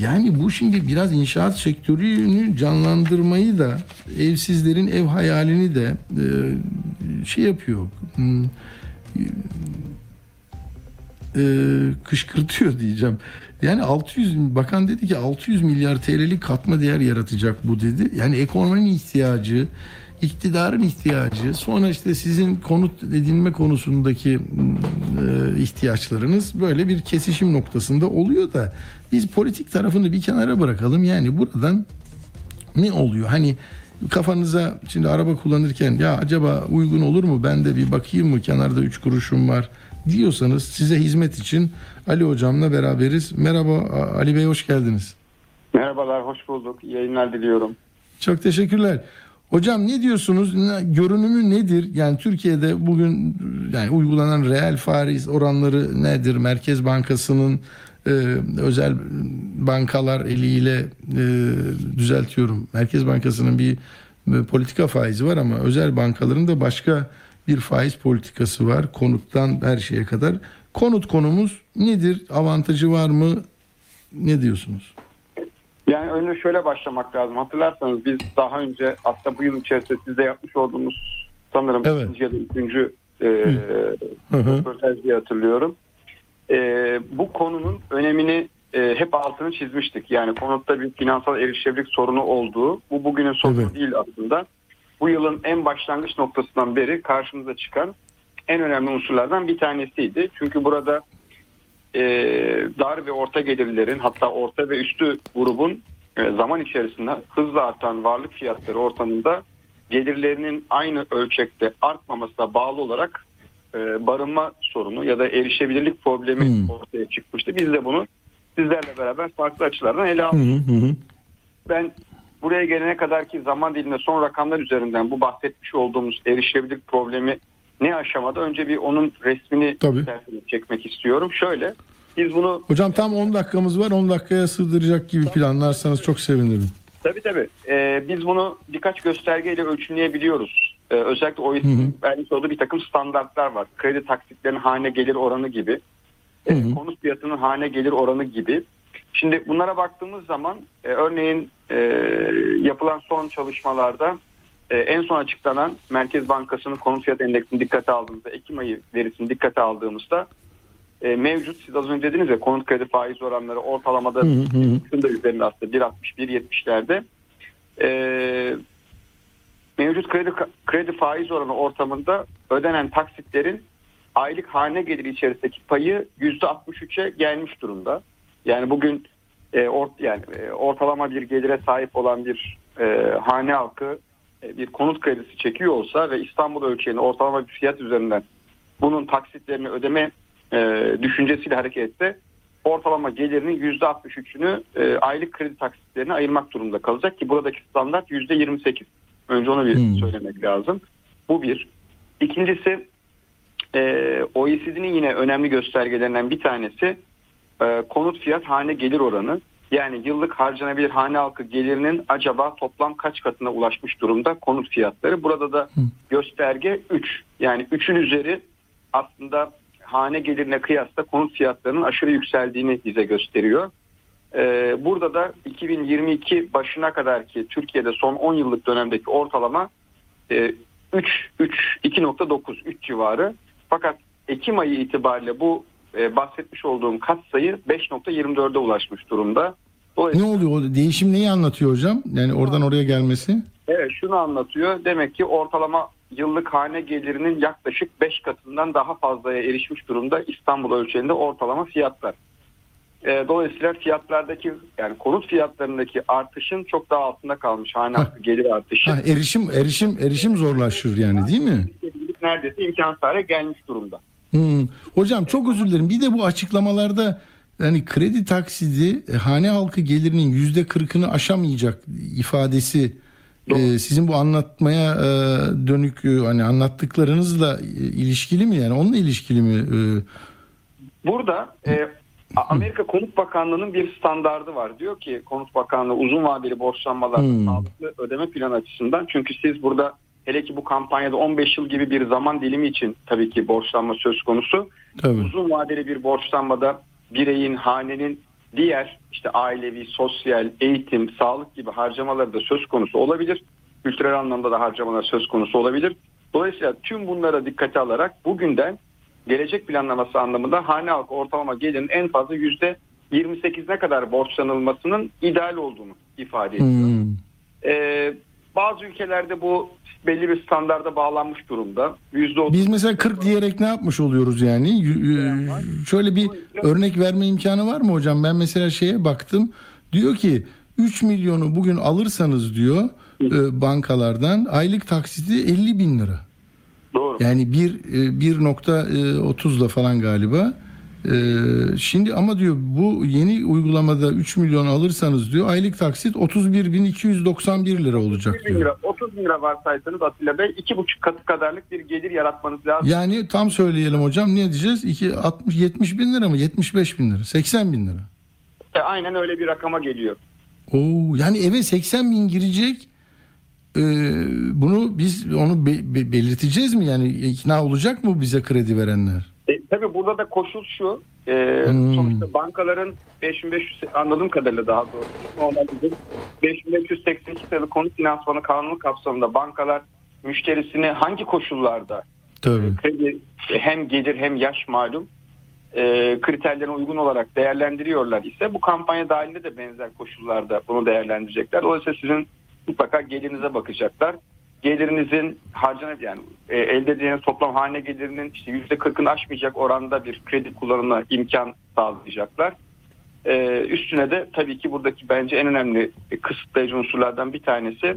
yani bu şimdi biraz inşaat sektörünü canlandırmayı da evsizlerin ev hayalini de e, şey yapıyor. E, kışkırtıyor diyeceğim. Yani 600 bakan dedi ki 600 milyar TL'lik katma değer yaratacak bu dedi. Yani ekonominin ihtiyacı, iktidarın ihtiyacı, sonra işte sizin konut edinme konusundaki e, ihtiyaçlarınız böyle bir kesişim noktasında oluyor da biz politik tarafını bir kenara bırakalım. Yani buradan ne oluyor? Hani kafanıza şimdi araba kullanırken ya acaba uygun olur mu? Ben de bir bakayım mı? Kenarda 3 kuruşum var diyorsanız size hizmet için Ali hocamla beraberiz. Merhaba Ali Bey hoş geldiniz. Merhabalar, hoş bulduk. İyi yayınlar diliyorum. Çok teşekkürler. Hocam ne diyorsunuz? Görünümü nedir? Yani Türkiye'de bugün yani uygulanan reel faiz oranları nedir? Merkez Bankası'nın e, özel bankalar eliyle e, düzeltiyorum. Merkez Bankası'nın bir e, politika faizi var ama özel bankaların da başka bir faiz politikası var. Konuttan her şeye kadar. Konut konumuz nedir? Avantajı var mı? Ne diyorsunuz? Yani önce şöyle başlamak lazım. Hatırlarsanız biz daha önce aslında bu yıl içerisinde sizde yapmış olduğumuz sanırım Evet. ikinci ya da üçüncü e, röportaj diye hatırlıyorum. E, bu konunun önemini e, hep altını çizmiştik. Yani konutta bir finansal erişebilirlik sorunu olduğu. Bu bugünün sorunu Evet. değil aslında. Bu yılın en başlangıç noktasından beri karşımıza çıkan en önemli unsurlardan bir tanesiydi. Çünkü burada e, dar ve orta gelirlerin hatta orta ve üstü grubun e, zaman içerisinde hızla artan varlık fiyatları ortamında gelirlerinin aynı ölçekte artmamasına bağlı olarak e, barınma sorunu ya da erişebilirlik problemi Hmm. ortaya çıkmıştı. Biz de bunu sizlerle beraber farklı açılardan ele aldık. hı hı. Ben buraya gelene kadar ki zaman diliminde son rakamlar üzerinden bu bahsetmiş olduğumuz erişilebilirlik problemi ne aşamada önce bir onun resmini Tabii. çekmek istiyorum. Şöyle biz bunu Hocam tam 10 dakikamız var. 10 dakikaya sığdıracak gibi planlarsanız çok sevinirim. tabii tabii Ee, biz bunu birkaç göstergeyle ölçümleyebiliyoruz. Ee, özellikle. OECD'nin vermiş olduğu bir takım standartlar var. Kredi taksitlerinin hane gelir oranı gibi. Hı hı. konut fiyatının hane gelir oranı gibi. Şimdi bunlara baktığımız zaman e, örneğin e, yapılan son çalışmalarda e, en son açıklanan Merkez Bankası'nın konut fiyat endeksini dikkate aldığımızda Ekim ayı verisini dikkate aldığımızda e, mevcut siz az önce dediniz ya konut kredi faiz oranları ortalamada da üzerinde aslında 1.60-1.70'lerde e, mevcut kredi kredi faiz oranı ortamında ödenen taksitlerin aylık hane geliri içerisindeki payı %63'e gelmiş durumda. Yani bugün e, ort, yani e, ortalama bir gelire sahip olan bir e, hane halkı bir konut kredisi çekiyor olsa ve İstanbul ölçeğinde ortalama bir fiyat üzerinden bunun taksitlerini ödeme e, düşüncesiyle hareket etse ortalama gelirinin %63'ünü e, aylık kredi taksitlerine ayırmak durumunda kalacak ki buradaki standart %28. Önce onu bir Hmm. söylemek lazım. Bu bir. İkincisi e, OECD'nin yine önemli göstergelerinden bir tanesi e, konut fiyat hane gelir oranı. Yani yıllık harcanabilir hane halkı gelirinin acaba toplam kaç katına ulaşmış durumda konut fiyatları. Burada da gösterge 3. Yani 3'ün üzeri aslında hane gelirine kıyasla konut fiyatlarının aşırı yükseldiğini bize gösteriyor. Ee, burada da 2022 başına kadar ki Türkiye'de son 10 yıllık dönemdeki ortalama e, 3 3 2.9 3 civarı. Fakat Ekim ayı itibariyle bu e, bahsetmiş olduğum katsayı 5.24'e ulaşmış durumda. Ne oluyor? O değişim neyi anlatıyor hocam? Yani oradan oraya gelmesi? Evet şunu anlatıyor. Demek ki ortalama yıllık hane gelirinin yaklaşık 5 katından daha fazlaya erişmiş durumda İstanbul ölçeğinde ortalama fiyatlar. Ee, dolayısıyla fiyatlardaki yani konut fiyatlarındaki artışın çok daha altında kalmış hane halkı gelir artışı. Ha, erişim erişim erişim zorlaşır yani değil mi? Neredeyse imkansız hale gelmiş durumda. Hmm. Hocam çok özür dilerim. Bir de bu açıklamalarda yani kredi taksidi e, hane halkı gelirinin yüzde kırkını aşamayacak ifadesi e, sizin bu anlatmaya e, dönük e, hani anlattıklarınızla e, ilişkili mi yani onunla ilişkili mi? E, Burada e, A- Amerika Konut Bakanlığı'nın bir standardı var. Diyor ki Konut Bakanlığı uzun vadeli borçlanmalar Hmm. sağlıklı ödeme planı açısından. Çünkü siz burada hele ki bu kampanyada 15 yıl gibi bir zaman dilimi için tabii ki borçlanma söz konusu. tabii. Uzun vadeli bir borçlanmada bireyin, hanenin diğer işte ailevi, sosyal, eğitim, sağlık gibi harcamaları da söz konusu olabilir. Kültürel anlamda da harcamalar söz konusu olabilir. Dolayısıyla tüm bunlara dikkate alarak bugünden gelecek planlaması anlamında hane halkı ortalama gelirin en fazla yüzde 28'ne kadar borçlanılmasının ideal olduğunu ifade ediyor. Hmm. Ee, bazı ülkelerde bu belli bir standarda bağlanmış durumda. %30 Biz mesela 40 diyerek ne yapmış oluyoruz yani? Şöyle bir örnek verme imkanı var mı hocam? Ben mesela şeye baktım. Diyor ki 3 milyonu bugün alırsanız diyor e, bankalardan aylık taksiti 50 bin lira. Doğru. Yani bir e, 1.30'la falan galiba. E, Şimdi ama diyor bu yeni uygulamada 3 milyon alırsanız diyor aylık taksit 31.291 lira olacak 30 bin diyor. lira, 30 bin lira varsaysanız Atilla Bey iki buçuk katı kadarlık bir gelir yaratmanız lazım. Yani tam söyleyelim hocam ne diyeceğiz? 2 60 70 bin lira mı? 75 bin lira. 80 bin lira. E, aynen öyle bir rakama geliyor. Oo, yani eve 80 bin girecek. Ee, bunu biz onu be- be- belirteceğiz mi? Yani ikna olacak mı bize kredi verenler? E, tabii burada da koşul şu. E, Hmm. Sonuçta bankaların 5500 anladığım kadarıyla daha doğrusu normalde 5582 sayılı konut finansmanı kanunu kapsamında bankalar müşterisini hangi koşullarda Tabii. kredi hem gelir hem yaş malum e, kriterlerine uygun olarak değerlendiriyorlar ise bu kampanya dahilinde de benzer koşullarda bunu değerlendirecekler. Dolayısıyla sizin mutlaka gelirinize bakacaklar. Gelirinizin harcanıp yani e, elde edeceğiniz toplam hane gelirinin işte yüzde kırkını aşmayacak oranda bir kredi kullanımına imkan sağlayacaklar. E, üstüne de tabii ki buradaki bence en önemli kısıtlayıcı unsurlardan bir tanesi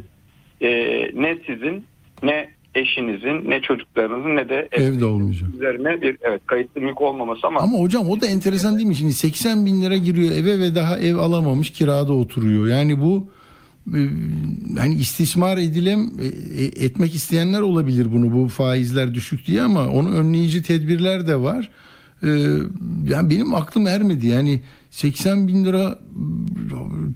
e, ne sizin ne eşinizin ne çocuklarınızın ne de Evde olmayacak. üzerine bir evet kayıtlı mülk olmaması ama, Ama hocam o da enteresan değil mi? Şimdi 80 bin lira giriyor eve ve daha ev alamamış kirada oturuyor. Yani bu hani istismar edilem e, etmek isteyenler olabilir bunu bu faizler düşük diye ama onu önleyici tedbirler de var. Ee, yani benim aklım ermedi yani 80 bin lira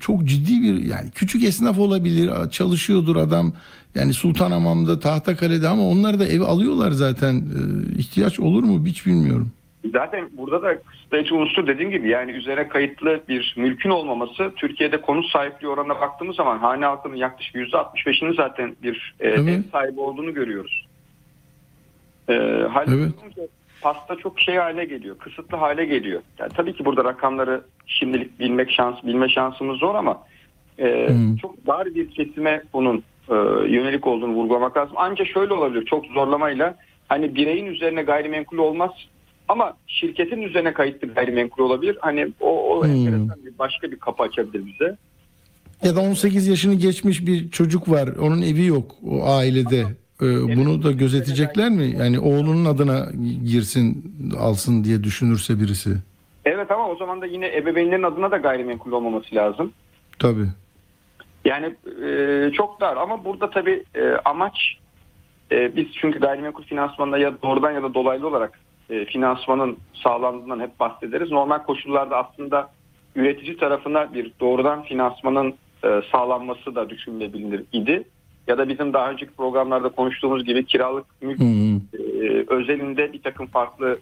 çok ciddi bir yani küçük esnaf olabilir çalışıyordur adam yani Sultanhamam'da Tahtakale'de ama onlar da ev alıyorlar zaten Ee, ihtiyaç olur mu hiç bilmiyorum. Zaten burada da kısıtlayıcı unsur dediğim gibi yani üzerine kayıtlı bir mülkün olmaması Türkiye'de konut sahipliği oranına baktığımız zaman hane halkının yaklaşık %65'inin zaten bir e, Evet. ev sahibi olduğunu görüyoruz. E, hal Evet. pasta çok şey hale geliyor, kısıtlı hale geliyor. Yani tabii ki burada rakamları şimdilik bilmek şans, bilme şansımız zor ama e, Hmm. çok dar bir kesime bunun e, yönelik olduğunu vurgulamak lazım. Ancak şöyle olabilir çok zorlamayla hani bireyin üzerine gayrimenkul olmaz ama şirketin üzerine kayıtlı gayrimenkul olabilir. Hani o, o Hmm. bir başka bir kapı açabilir bize. Ya da 18 yaşını geçmiş bir çocuk var. Onun evi yok o ailede. Ee, bunu da gözetecekler mi? Yani oğlunun adına girsin, alsın diye düşünürse birisi. Evet ama o zaman da yine ebeveynlerin adına da gayrimenkul olmaması lazım. Tabii. Yani e, çok dar ama burada tabii e, amaç e, biz çünkü gayrimenkul finansmanında ya doğrudan ya da dolaylı olarak e, finansmanın sağlandığından hep bahsederiz. Normal koşullarda aslında üretici tarafına bir doğrudan finansmanın e, sağlanması da düşünülebilir idi. Ya da bizim daha önceki programlarda konuştuğumuz gibi kiralık mülk e, özelinde bir takım farklı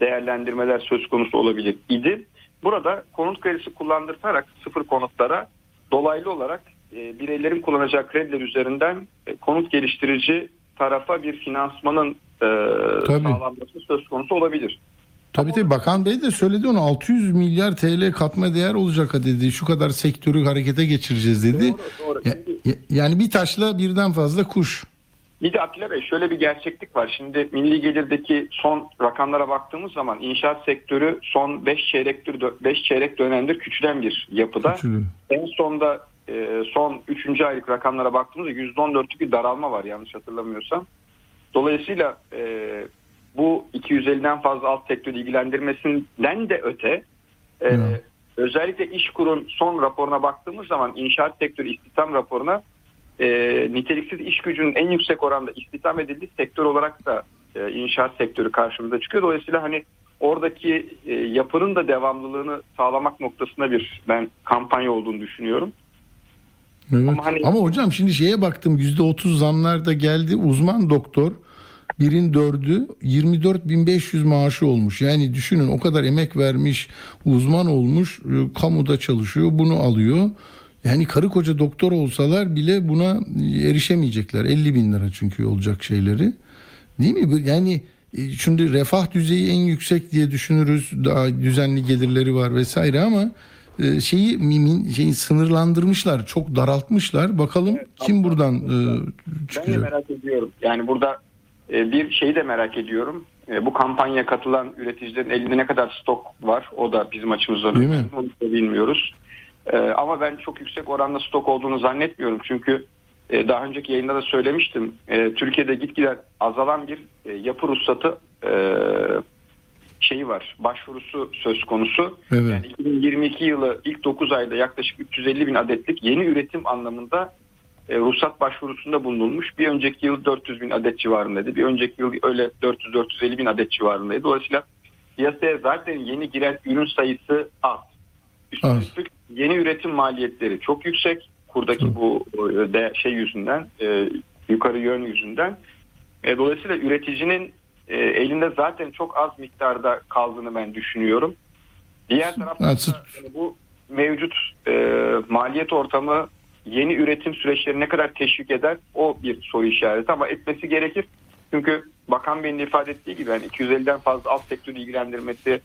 değerlendirmeler söz konusu olabilir idi. burada konut kredisi kullandırtarak sıfır konutlara dolaylı olarak e, bireylerin kullanacağı krediler üzerinden e, konut geliştirici tarafa bir finansmanın e, Tabii. sağlanması söz konusu olabilir. Tabii tabii Bakan Bey de söyledi onu 600 milyar TL katma değer olacak dedi. Şu kadar sektörü harekete geçireceğiz dedi. Doğru, doğru. Ya- ya- yani bir taşla birden fazla kuş. Bir de Atilla Bey şöyle bir gerçeklik var. Şimdi milli gelirdeki son rakamlara baktığımız zaman inşaat sektörü son 5 çeyrektir 5 çeyrek dönemdir küçülen bir yapıda. Küçülüyor. En sonda e, son 3. aylık rakamlara baktığımızda %14'lük bir daralma var yanlış hatırlamıyorsam. Dolayısıyla e, bu 250'den fazla alt sektörü ilgilendirmesinden de öte e, Evet. özellikle İşkur'un son raporuna baktığımız zaman inşaat sektörü istihdam raporuna e, niteliksiz iş gücünün en yüksek oranda istihdam edildiği sektör olarak da e, inşaat sektörü karşımıza çıkıyor. Dolayısıyla hani oradaki e, yapının da devamlılığını sağlamak noktasında bir ben kampanya olduğunu düşünüyorum. Evet. Ama hani- Ama hocam şimdi şeye baktım %30 zamlar da geldi. Uzman doktor birin dördü 24.500 maaşı olmuş. Yani düşünün o kadar emek vermiş uzman olmuş e, kamuda çalışıyor bunu alıyor. Yani karı koca doktor olsalar bile buna erişemeyecekler. 50 bin lira çünkü olacak şeyleri. Değil mi? Yani e, şimdi refah düzeyi en yüksek diye düşünürüz. Daha düzenli gelirleri var vesaire ama şeyi mimin şeyi sınırlandırmışlar, çok daraltmışlar. Bakalım kim buradan e, Ben de çıkacak? merak ediyorum. Yani burada e, bir şeyi de merak ediyorum. E, Bu kampanya katılan üreticilerin elinde ne kadar stok var? O da bizim açımızdan Değil mi? önemli. Onu da bilmiyoruz. E, Ama ben çok yüksek oranda stok olduğunu zannetmiyorum. Çünkü e, daha önceki yayında da söylemiştim. E, Türkiye'de gitgide azalan bir e, yapı ruhsatı e, şeyi var. Başvurusu söz konusu. Evet. Yani 2022 yılı ilk 9 ayda yaklaşık 350 bin adetlik yeni üretim anlamında e, ruhsat başvurusunda bulunulmuş. Bir önceki yıl 400 bin adet civarındaydı. Bir önceki yıl öyle 400-450 bin adet civarındaydı. Dolayısıyla piyasaya zaten yeni giren ürün sayısı az. Üstüne üstlük yeni üretim maliyetleri çok yüksek. Kurdaki bu e, de, şey yüzünden, e, yukarı yön yüzünden. E, dolayısıyla üreticinin e, elinde zaten çok az miktarda kaldığını ben düşünüyorum. Diğer taraftan yani bu mevcut e, maliyet ortamı yeni üretim süreçleri ne kadar teşvik eder o bir soru işareti ama etmesi gerekir. Çünkü Bakan Bey'in de ifade ettiği gibi yani 250'den fazla alt sektörü ilgilendirmesi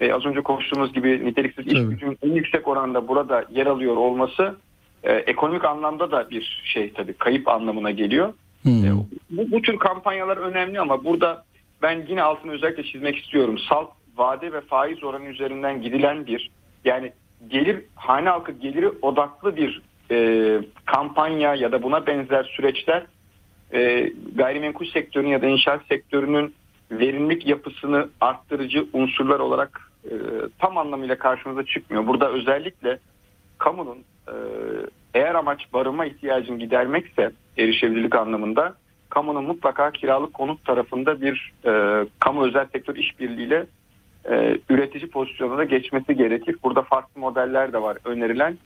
e, az önce konuştuğumuz gibi niteliksiz iş gücünün en yüksek oranda burada yer alıyor olması e, ekonomik anlamda da bir şey tabii kayıp anlamına geliyor. Hmm. E, Bu, bu tür kampanyalar önemli ama burada ben yine altını özellikle çizmek istiyorum. Salt vade ve faiz oranı üzerinden gidilen bir yani gelir hane halkı geliri odaklı bir e, kampanya ya da buna benzer süreçler e, gayrimenkul sektörünün ya da inşaat sektörünün verimlilik yapısını arttırıcı unsurlar olarak e, tam anlamıyla karşımıza çıkmıyor. Burada özellikle kamunun e, eğer amaç barınma ihtiyacını gidermekse erişebilirlik anlamında kamunun mutlaka kiralık konut tarafında bir e, kamu özel sektör işbirliğiyle e, üretici pozisyonuna geçmesi gerekir. Burada farklı modeller de var önerilen.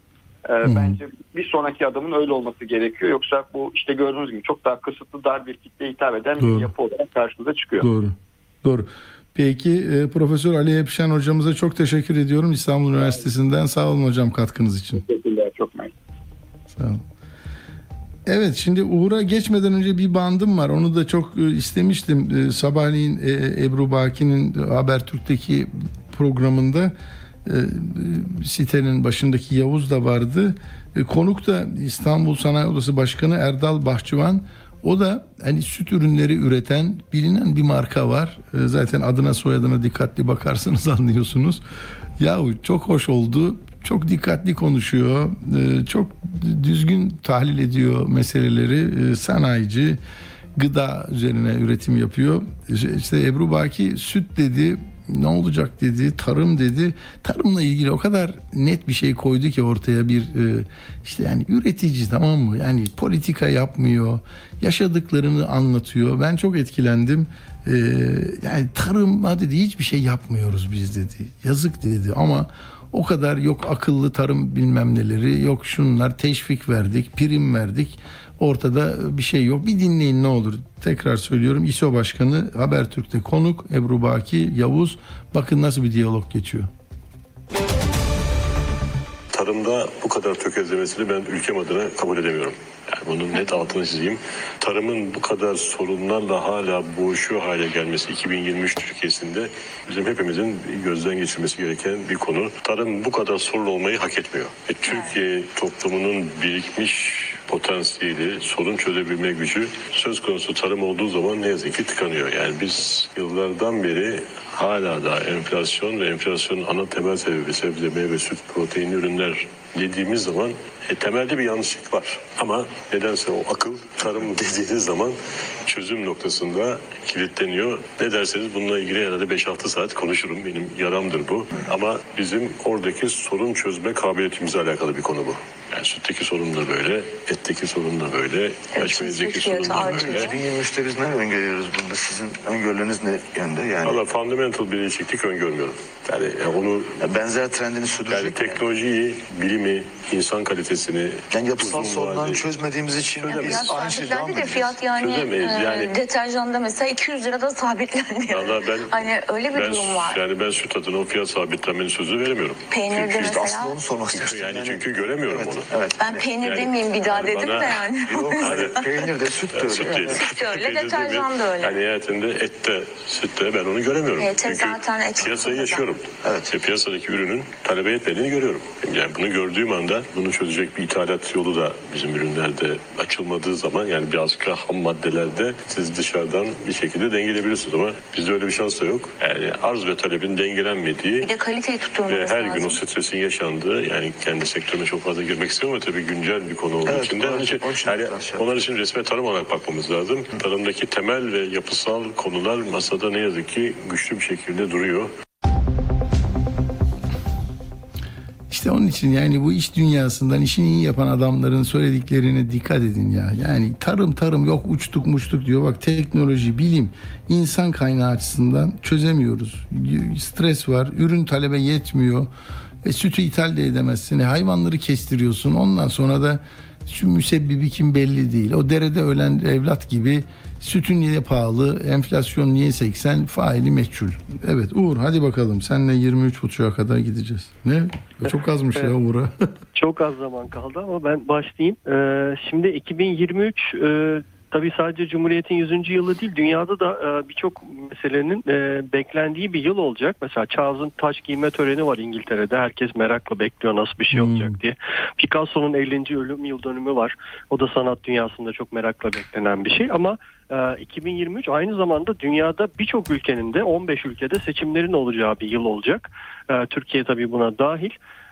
E, Bence bir sonraki adımın öyle olması gerekiyor. Yoksa bu işte gördüğünüz gibi çok daha kısıtlı dar bir kitleye hitap eden Doğru. bir yapı olarak karşımıza çıkıyor. Doğru. Doğru. Peki e, Profesör Ali Epşen hocamıza çok teşekkür ediyorum İstanbul Üniversitesi'nden. Sağ olun hocam katkınız için. Teşekkürler çok mersi. Sağ olun. Evet şimdi Uğur'a geçmeden önce bir bandım var. Onu da çok e, istemiştim. E, sabahleyin e, Ebru Baki'nin Habertürk'teki programında sitenin başındaki Yavuz da vardı. Konuk da İstanbul Sanayi Odası Başkanı Erdal Bahçıvan. O da hani süt ürünleri üreten bilinen bir marka var. Zaten adına soyadına dikkatli bakarsanız anlıyorsunuz. Yahu çok hoş oldu. Çok dikkatli konuşuyor. e, Çok düzgün tahlil ediyor meseleleri. E, Sanayici, gıda üzerine üretim yapıyor. İşte Ebru Baki süt dedi, ne olacak dedi, tarım dedi. Tarımla ilgili o kadar net bir şey koydu ki ortaya bir e, işte yani üretici tamam mı? Yani politika yapmıyor, yaşadıklarını anlatıyor. Ben çok etkilendim. Yani tarım dedi hiçbir şey yapmıyoruz biz dedi. Yazık dedi ama o kadar yok akıllı tarım bilmem neleri, yok şunlar teşvik verdik, prim verdik. Ortada bir şey yok. Bir dinleyin ne olur. Tekrar söylüyorum. İSO Başkanı Habertürk'te konuk Ebru Baki Yavuz. Bakın nasıl bir diyalog geçiyor. Tarımda bu kadar tökezlemesini ben ülkem adına kabul edemiyorum. Yani bunun net altını çizeyim. Tarımın bu kadar sorunlarla hala boğuşuyor hale gelmesi 2023 Türkiye'sinde bizim hepimizin gözden geçirmesi gereken bir konu. Tarım bu kadar sorun olmayı hak etmiyor. Ve Türkiye toplumunun birikmiş potansiyeli, sorun çözebilme gücü söz konusu tarım olduğu zaman ne yazık ki tıkanıyor. Yani biz yıllardan beri hala da enflasyon ve enflasyonun ana temel sebebi sebze, meyve, süt, proteinli ürünler dediğimiz zaman e, temelde bir yanlışlık var. Ama nedense o akıl tarım dediğiniz zaman çözüm noktasında kilitleniyor. Ne derseniz bununla ilgili herhalde 5-6 saat konuşurum. Benim yaramdır bu. Ama bizim oradaki sorun çözme kabiliyetimizle alakalı bir konu bu. Yani sütteki sorun da böyle, etteki sorun da böyle, açmayızdaki sorun da böyle. 2023'te biz ne öngörüyoruz bunda? Sizin öngörüleriniz ne yönde? Yani Valla fundamental bir değişiklik öngörmüyorum. Yani e, onu ya benzer trendini yani sürdürecek mi? teknolojiyi, bilimi, insan kalitesini Yani yapısal sorunları çözmediğimiz için Çözemeyiz. biz aynı şeyi devam Sabitlerde de fiyat yani, Çözemeyiz. e, Yani- deterjanda mesela 200 lirada sabitlendi. Valla ben, Hani öyle bir ben, durum var. Yani ben süt adına o fiyat sabitlenmenin sözü veremiyorum. Peynirde Çünkü- mesela- Aslında onu sormak istemiştim. Yani çünkü göremiyorum evet, onu. Evet. Ben peynir Yani- demeyeyim bir daha yani dedim bana- de yani. Yok, Yani- peynir de süt de öyle. Süt değil. Süt de öyle, deterjan da öyle. Yani nihayetinde ette, sütte ben onu göremiyorum. Evet, Çünkü zaten et piyasayı yaşıyorum. Evet. Ve piyasadaki ürünün talebe etmediğini görüyorum. Yani bunu gördüğüm anda bunu çözecek bir ithalat yolu da bizim ürünlerde açılmadığı zaman yani birazcık ham maddelerde siz dışarıdan bir şekilde dengeleyebilirsiniz ama bizde öyle bir şans da yok. Yani arz ve talebin dengelenmediği Bir de kaliteyi tutturmamız ve her gün o stresin yaşandığı yani kendi sektörüne çok fazla girmek istemiyorum ama tabii güncel bir konu olduğu Evet, için de onun için, yani şey onlar için resme tarım olarak bakmamız lazım. Tarımdaki temel ve yapısal konular masada ne yazık ki güçlü bir şekilde duruyor. İşte onun için yani bu iş dünyasından işini iyi yapan adamların söylediklerine dikkat edin ya. Yani tarım tarım yok uçtuk muçtuk diyor. Bak teknoloji, bilim, insan kaynağı açısından çözemiyoruz. Stres var, ürün talebe yetmiyor. E, sütü ithal de edemezsin. E, hayvanları kestiriyorsun. Ondan sonra da şu müsebbibi kim belli değil. O derede ölen evlat gibi sütün niye pahalı, enflasyon niye 80, faili meçhul. Evet Uğur hadi bakalım senle 23.30'a kadar gideceğiz. Ne? Çok azmış ya Uğur'a. Çok az zaman kaldı ama ben başlayayım. Ee, şimdi 2023 e, tabii sadece Cumhuriyet'in 100. yılı değil dünyada da e, birçok meselenin e, beklendiği bir yıl olacak. Mesela Charles'ın taç giyme töreni var İngiltere'de. Herkes merakla bekliyor nasıl bir şey olacak diye. Picasso'nun 50. ölüm yıl dönümü var. O da sanat dünyasında çok merakla beklenen bir şey ama e, 2023 aynı zamanda dünyada birçok ülkenin de 15 ülkede seçimlerin olacağı bir yıl olacak. E, Türkiye tabii buna dahil.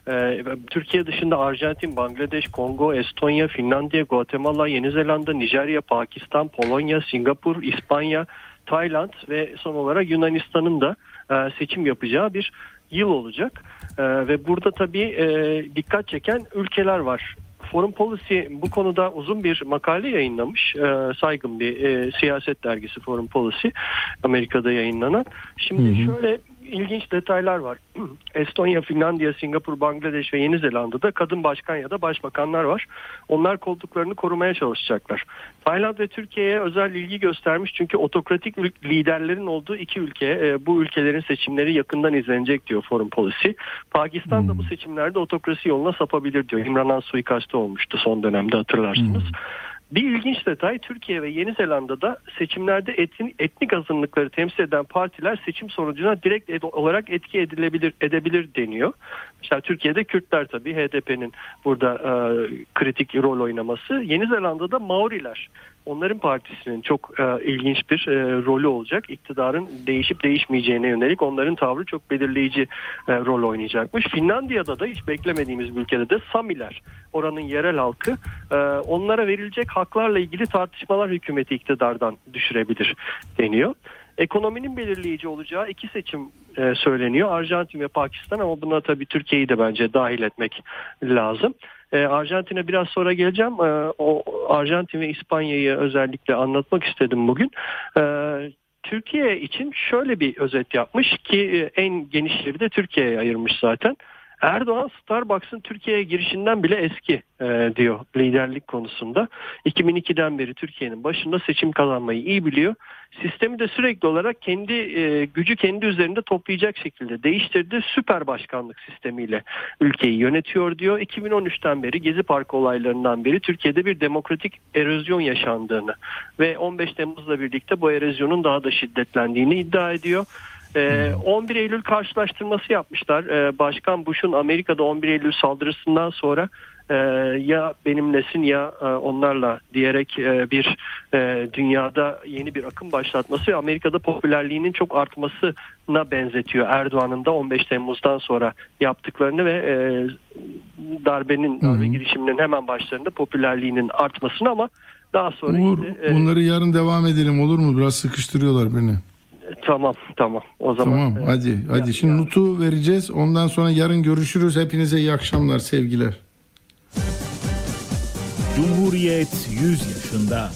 Ee, Türkiye dışında Arjantin, Bangladeş, Kongo, Estonya, Finlandiya, Guatemala, Yeni Zelanda, Nijerya, Pakistan, Polonya, Singapur, İspanya, Tayland ve son olarak Yunanistan'ın da e, seçim yapacağı bir yıl olacak. E, ve burada tabii e, dikkat çeken ülkeler var. Foreign Policy bu konuda uzun bir makale yayınlamış. E, saygın bir e, siyaset dergisi Foreign Policy Amerika'da yayınlanan. Şimdi şöyle ilginç detaylar var. Estonya, Finlandiya, Singapur, Bangladeş ve Yeni Zelanda'da kadın başkan ya da başbakanlar var. Onlar koltuklarını korumaya çalışacaklar. Tayland ve Türkiye'ye özel ilgi göstermiş çünkü otokratik liderlerin olduğu iki ülke. e, bu ülkelerin seçimleri yakından izlenecek diyor Foreign Policy. Pakistan da bu seçimlerde otokrasi yoluna sapabilir diyor. İmran Han suikastı olmuştu son dönemde hatırlarsınız. Bir ilginç detay Türkiye ve Yeni Zelanda'da seçimlerde etnik, etnik azınlıkları temsil eden partiler seçim sonucuna direkt ed- olarak etki edilebilir edebilir deniyor. Mesela Türkiye'de Kürtler tabii HDP'nin burada e, kritik rol oynaması. Yeni Zelanda'da Maoriler. Onların partisinin çok e, ilginç bir e, rolü olacak. İktidarın değişip değişmeyeceğine yönelik onların tavrı çok belirleyici e, rol oynayacakmış. Finlandiya'da da hiç beklemediğimiz bir ülkede de Samiler oranın yerel halkı e, onlara verilecek haklarla ilgili tartışmalar hükümeti iktidardan düşürebilir deniyor. Ekonominin belirleyici olacağı iki seçim e, söyleniyor. Arjantin ve Pakistan ama buna tabii Türkiye'yi de bence dahil etmek lazım. E, Arjantin'e biraz sonra geleceğim. E, o Arjantin ve İspanya'yı özellikle anlatmak istedim bugün. E, Türkiye için şöyle bir özet yapmış ki e, en geniş yeri de Türkiye'ye ayırmış zaten. Erdoğan Starbucks'ın Türkiye'ye girişinden bile eski e, diyor liderlik konusunda. 2002'den beri Türkiye'nin başında seçim kazanmayı iyi biliyor. Sistemi de sürekli olarak kendi e, gücü kendi üzerinde toplayacak şekilde değiştirdi. Süper başkanlık sistemiyle ülkeyi yönetiyor diyor. 2013'ten beri Gezi Parkı olaylarından beri Türkiye'de bir demokratik erozyon yaşandığını ve 15 Temmuz'la birlikte bu erozyonun daha da şiddetlendiğini iddia ediyor. Ee, 11 Eylül karşılaştırması yapmışlar. Ee, Başkan Bush'un Amerika'da 11 Eylül saldırısından sonra e, ya benimlesin ya e, onlarla diyerek e, bir e, dünyada yeni bir akım başlatması ve Amerika'da popülerliğinin çok artmasına benzetiyor Erdoğan'ın da 15 Temmuz'dan sonra yaptıklarını ve e, darbenin darbe girişiminin hemen başlarında popülerliğinin artmasını ama daha sonra Uğur, işte, e, bunları yarın devam edelim olur mu? Biraz sıkıştırıyorlar beni. Tamam tamam o zaman Tamam e, hadi hadi. Şimdi notu vereceğiz. Ondan sonra yarın görüşürüz. Hepinize iyi akşamlar sevgiler. Cumhuriyet 100 yaşında.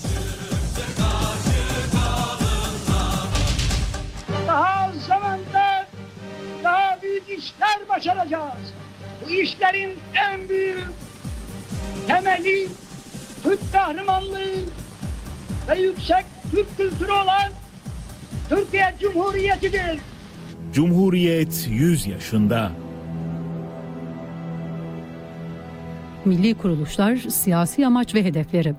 Daha az zamanda daha büyük işler başaracağız. Bu işlerin en büyük temeli Türk kahramanlığı ve yüksek Türk kültürü olan Türkiye Cumhuriyeti'dir. Cumhuriyet 100 yaşında. Milli kuruluşlar, siyasi amaç ve hedefleri.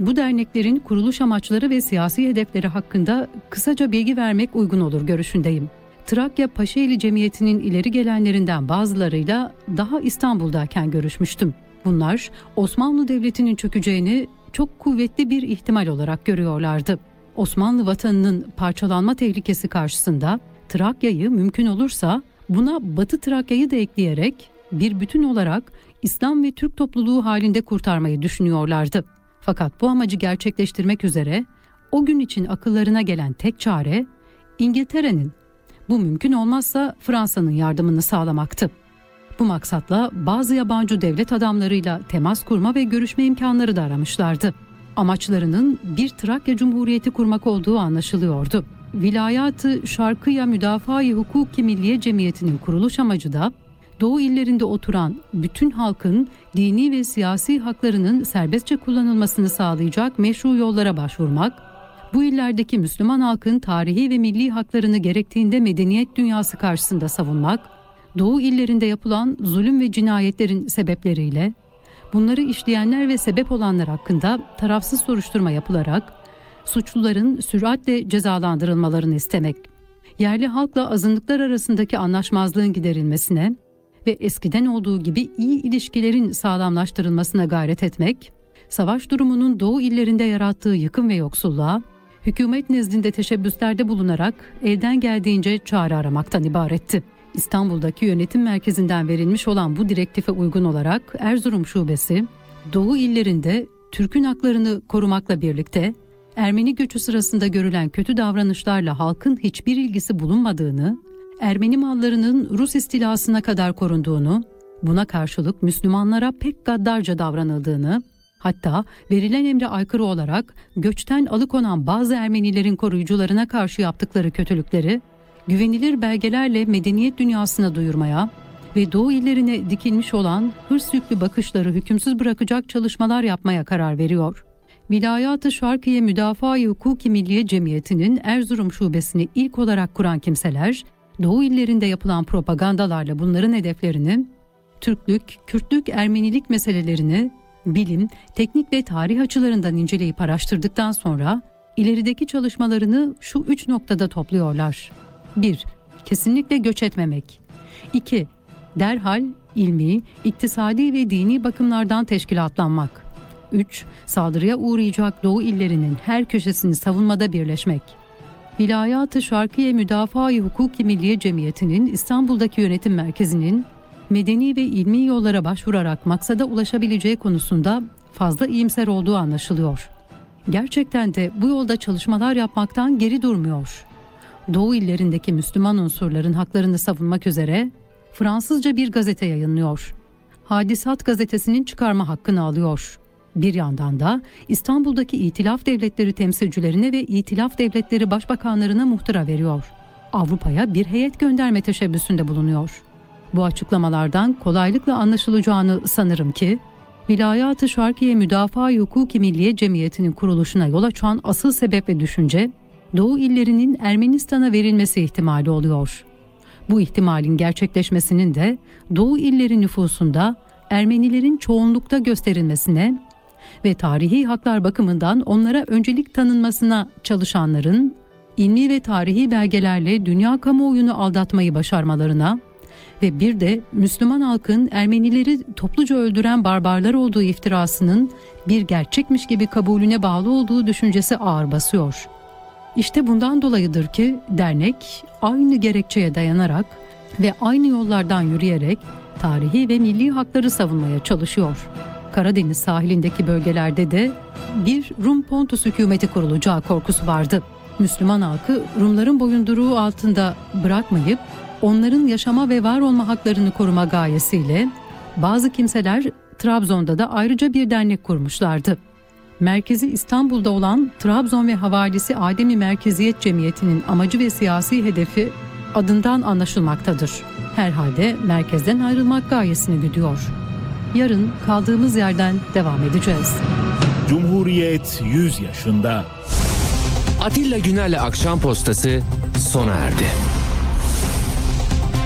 Bu derneklerin kuruluş amaçları ve siyasi hedefleri hakkında kısaca bilgi vermek uygun olur görüşündeyim. Trakya Paşaeli Cemiyeti'nin ileri gelenlerinden bazılarıyla daha İstanbul'dayken görüşmüştüm. Bunlar Osmanlı Devleti'nin çökeceğini çok kuvvetli bir ihtimal olarak görüyorlardı. Osmanlı vatanının parçalanma tehlikesi karşısında Trakya'yı mümkün olursa buna Batı Trakya'yı da ekleyerek bir bütün olarak İslam ve Türk topluluğu halinde kurtarmayı düşünüyorlardı. Fakat bu amacı gerçekleştirmek üzere o gün için akıllarına gelen tek çare İngiltere'nin, bu mümkün olmazsa Fransa'nın yardımını sağlamaktı. Bu maksatla bazı yabancı devlet adamlarıyla temas kurma ve görüşme imkanları da aramışlardı. Amaçlarının bir Trakya Cumhuriyeti kurmak olduğu anlaşılıyordu. Vilayatı Şarkıya Müdafaa-i Hukuki Milliye Cemiyeti'nin kuruluş amacı da Doğu illerinde oturan bütün halkın dini ve siyasi haklarının serbestçe kullanılmasını sağlayacak meşru yollara başvurmak, bu illerdeki Müslüman halkın tarihi ve milli haklarını gerektiğinde medeniyet dünyası karşısında savunmak, Doğu illerinde yapılan zulüm ve cinayetlerin sebepleriyle bunları işleyenler ve sebep olanlar hakkında tarafsız soruşturma yapılarak suçluların süratle cezalandırılmalarını istemek, yerli halkla azınlıklar arasındaki anlaşmazlığın giderilmesine ve eskiden olduğu gibi iyi ilişkilerin sağlamlaştırılmasına gayret etmek, savaş durumunun Doğu illerinde yarattığı yıkım ve yoksulluğa, hükümet nezdinde teşebbüslerde bulunarak elden geldiğince çare aramaktan ibaretti. İstanbul'daki yönetim merkezinden verilmiş olan bu direktife uygun olarak Erzurum Şubesi, Doğu illerinde Türk'ün haklarını korumakla birlikte Ermeni göçü sırasında görülen kötü davranışlarla halkın hiçbir ilgisi bulunmadığını, Ermeni mallarının Rus istilasına kadar korunduğunu, buna karşılık Müslümanlara pek gaddarca davranıldığını, hatta verilen emre aykırı olarak göçten alıkonan bazı Ermenilerin koruyucularına karşı yaptıkları kötülükleri, güvenilir belgelerle medeniyet dünyasına duyurmaya ve Doğu illerine dikilmiş olan hırs yüklü bakışları hükümsüz bırakacak çalışmalar yapmaya karar veriyor. Vilayat-ı Şarkiye Müdafaa-i Hukuki Milliye Cemiyeti'nin Erzurum şubesini ilk olarak kuran kimseler, Doğu illerinde yapılan propagandalarla bunların hedeflerini, Türklük, Kürtlük, Ermenilik meselelerini bilim, teknik ve tarih açılarından inceleyip araştırdıktan sonra ilerideki çalışmalarını şu üç noktada topluyorlar. 1. Kesinlikle göç etmemek. 2. Derhal ilmi, iktisadi ve dini bakımlardan teşkilatlanmak. 3. Saldırıya uğrayacak Doğu illerinin her köşesini savunmada birleşmek. Vilayat-ı Şarkiye Müdafaa-i Hukuki Milliye Cemiyeti'nin İstanbul'daki yönetim merkezinin medeni ve ilmi yollara başvurarak maksada ulaşabileceği konusunda fazla iyimser olduğu anlaşılıyor. Gerçekten de bu yolda çalışmalar yapmaktan geri durmuyor. Doğu illerindeki Müslüman unsurların haklarını savunmak üzere Fransızca bir gazete yayınlıyor. Hadisat gazetesinin çıkarma hakkını alıyor. Bir yandan da İstanbul'daki İtilaf Devletleri temsilcilerine ve İtilaf Devletleri başbakanlarına muhtıra veriyor. Avrupa'ya bir heyet gönderme teşebbüsünde bulunuyor. Bu açıklamalardan kolaylıkla anlaşılacağını sanırım ki Vilayat-ı Şarkiye Müdafaa Hukuki Milliye Cemiyeti'nin kuruluşuna yol açan asıl sebep ve düşünce Doğu illerinin Ermenistan'a verilmesi ihtimali oluyor. Bu ihtimalin gerçekleşmesinin de Doğu illeri nüfusunda Ermenilerin çoğunlukta gösterilmesine ve tarihi haklar bakımından onlara öncelik tanınmasına çalışanların ilmi ve tarihi belgelerle dünya kamuoyunu aldatmayı başarmalarına ve bir de Müslüman halkın Ermenileri topluca öldüren barbarlar olduğu iftirasının bir gerçekmiş gibi kabulüne bağlı olduğu düşüncesi ağır basıyor. İşte bundan dolayıdır ki dernek aynı gerekçeye dayanarak ve aynı yollardan yürüyerek tarihi ve milli hakları savunmaya çalışıyor. Karadeniz sahilindeki bölgelerde de bir Rum Pontus hükümeti kurulacağı korkusu vardı. Müslüman halkı Rumların boyunduruğu altında bırakmayıp onların yaşama ve var olma haklarını koruma gayesiyle bazı kimseler Trabzon'da da ayrıca bir dernek kurmuşlardı. Merkezi İstanbul'da olan Trabzon ve havalisi Ademi Merkeziyet Cemiyeti'nin amacı ve siyasi hedefi adından anlaşılmaktadır. Herhalde merkezden ayrılmak gayesini güdüyor. Yarın kaldığımız yerden devam edeceğiz. Cumhuriyet 100 yaşında. Atilla Güner'le Akşam Postası sona erdi.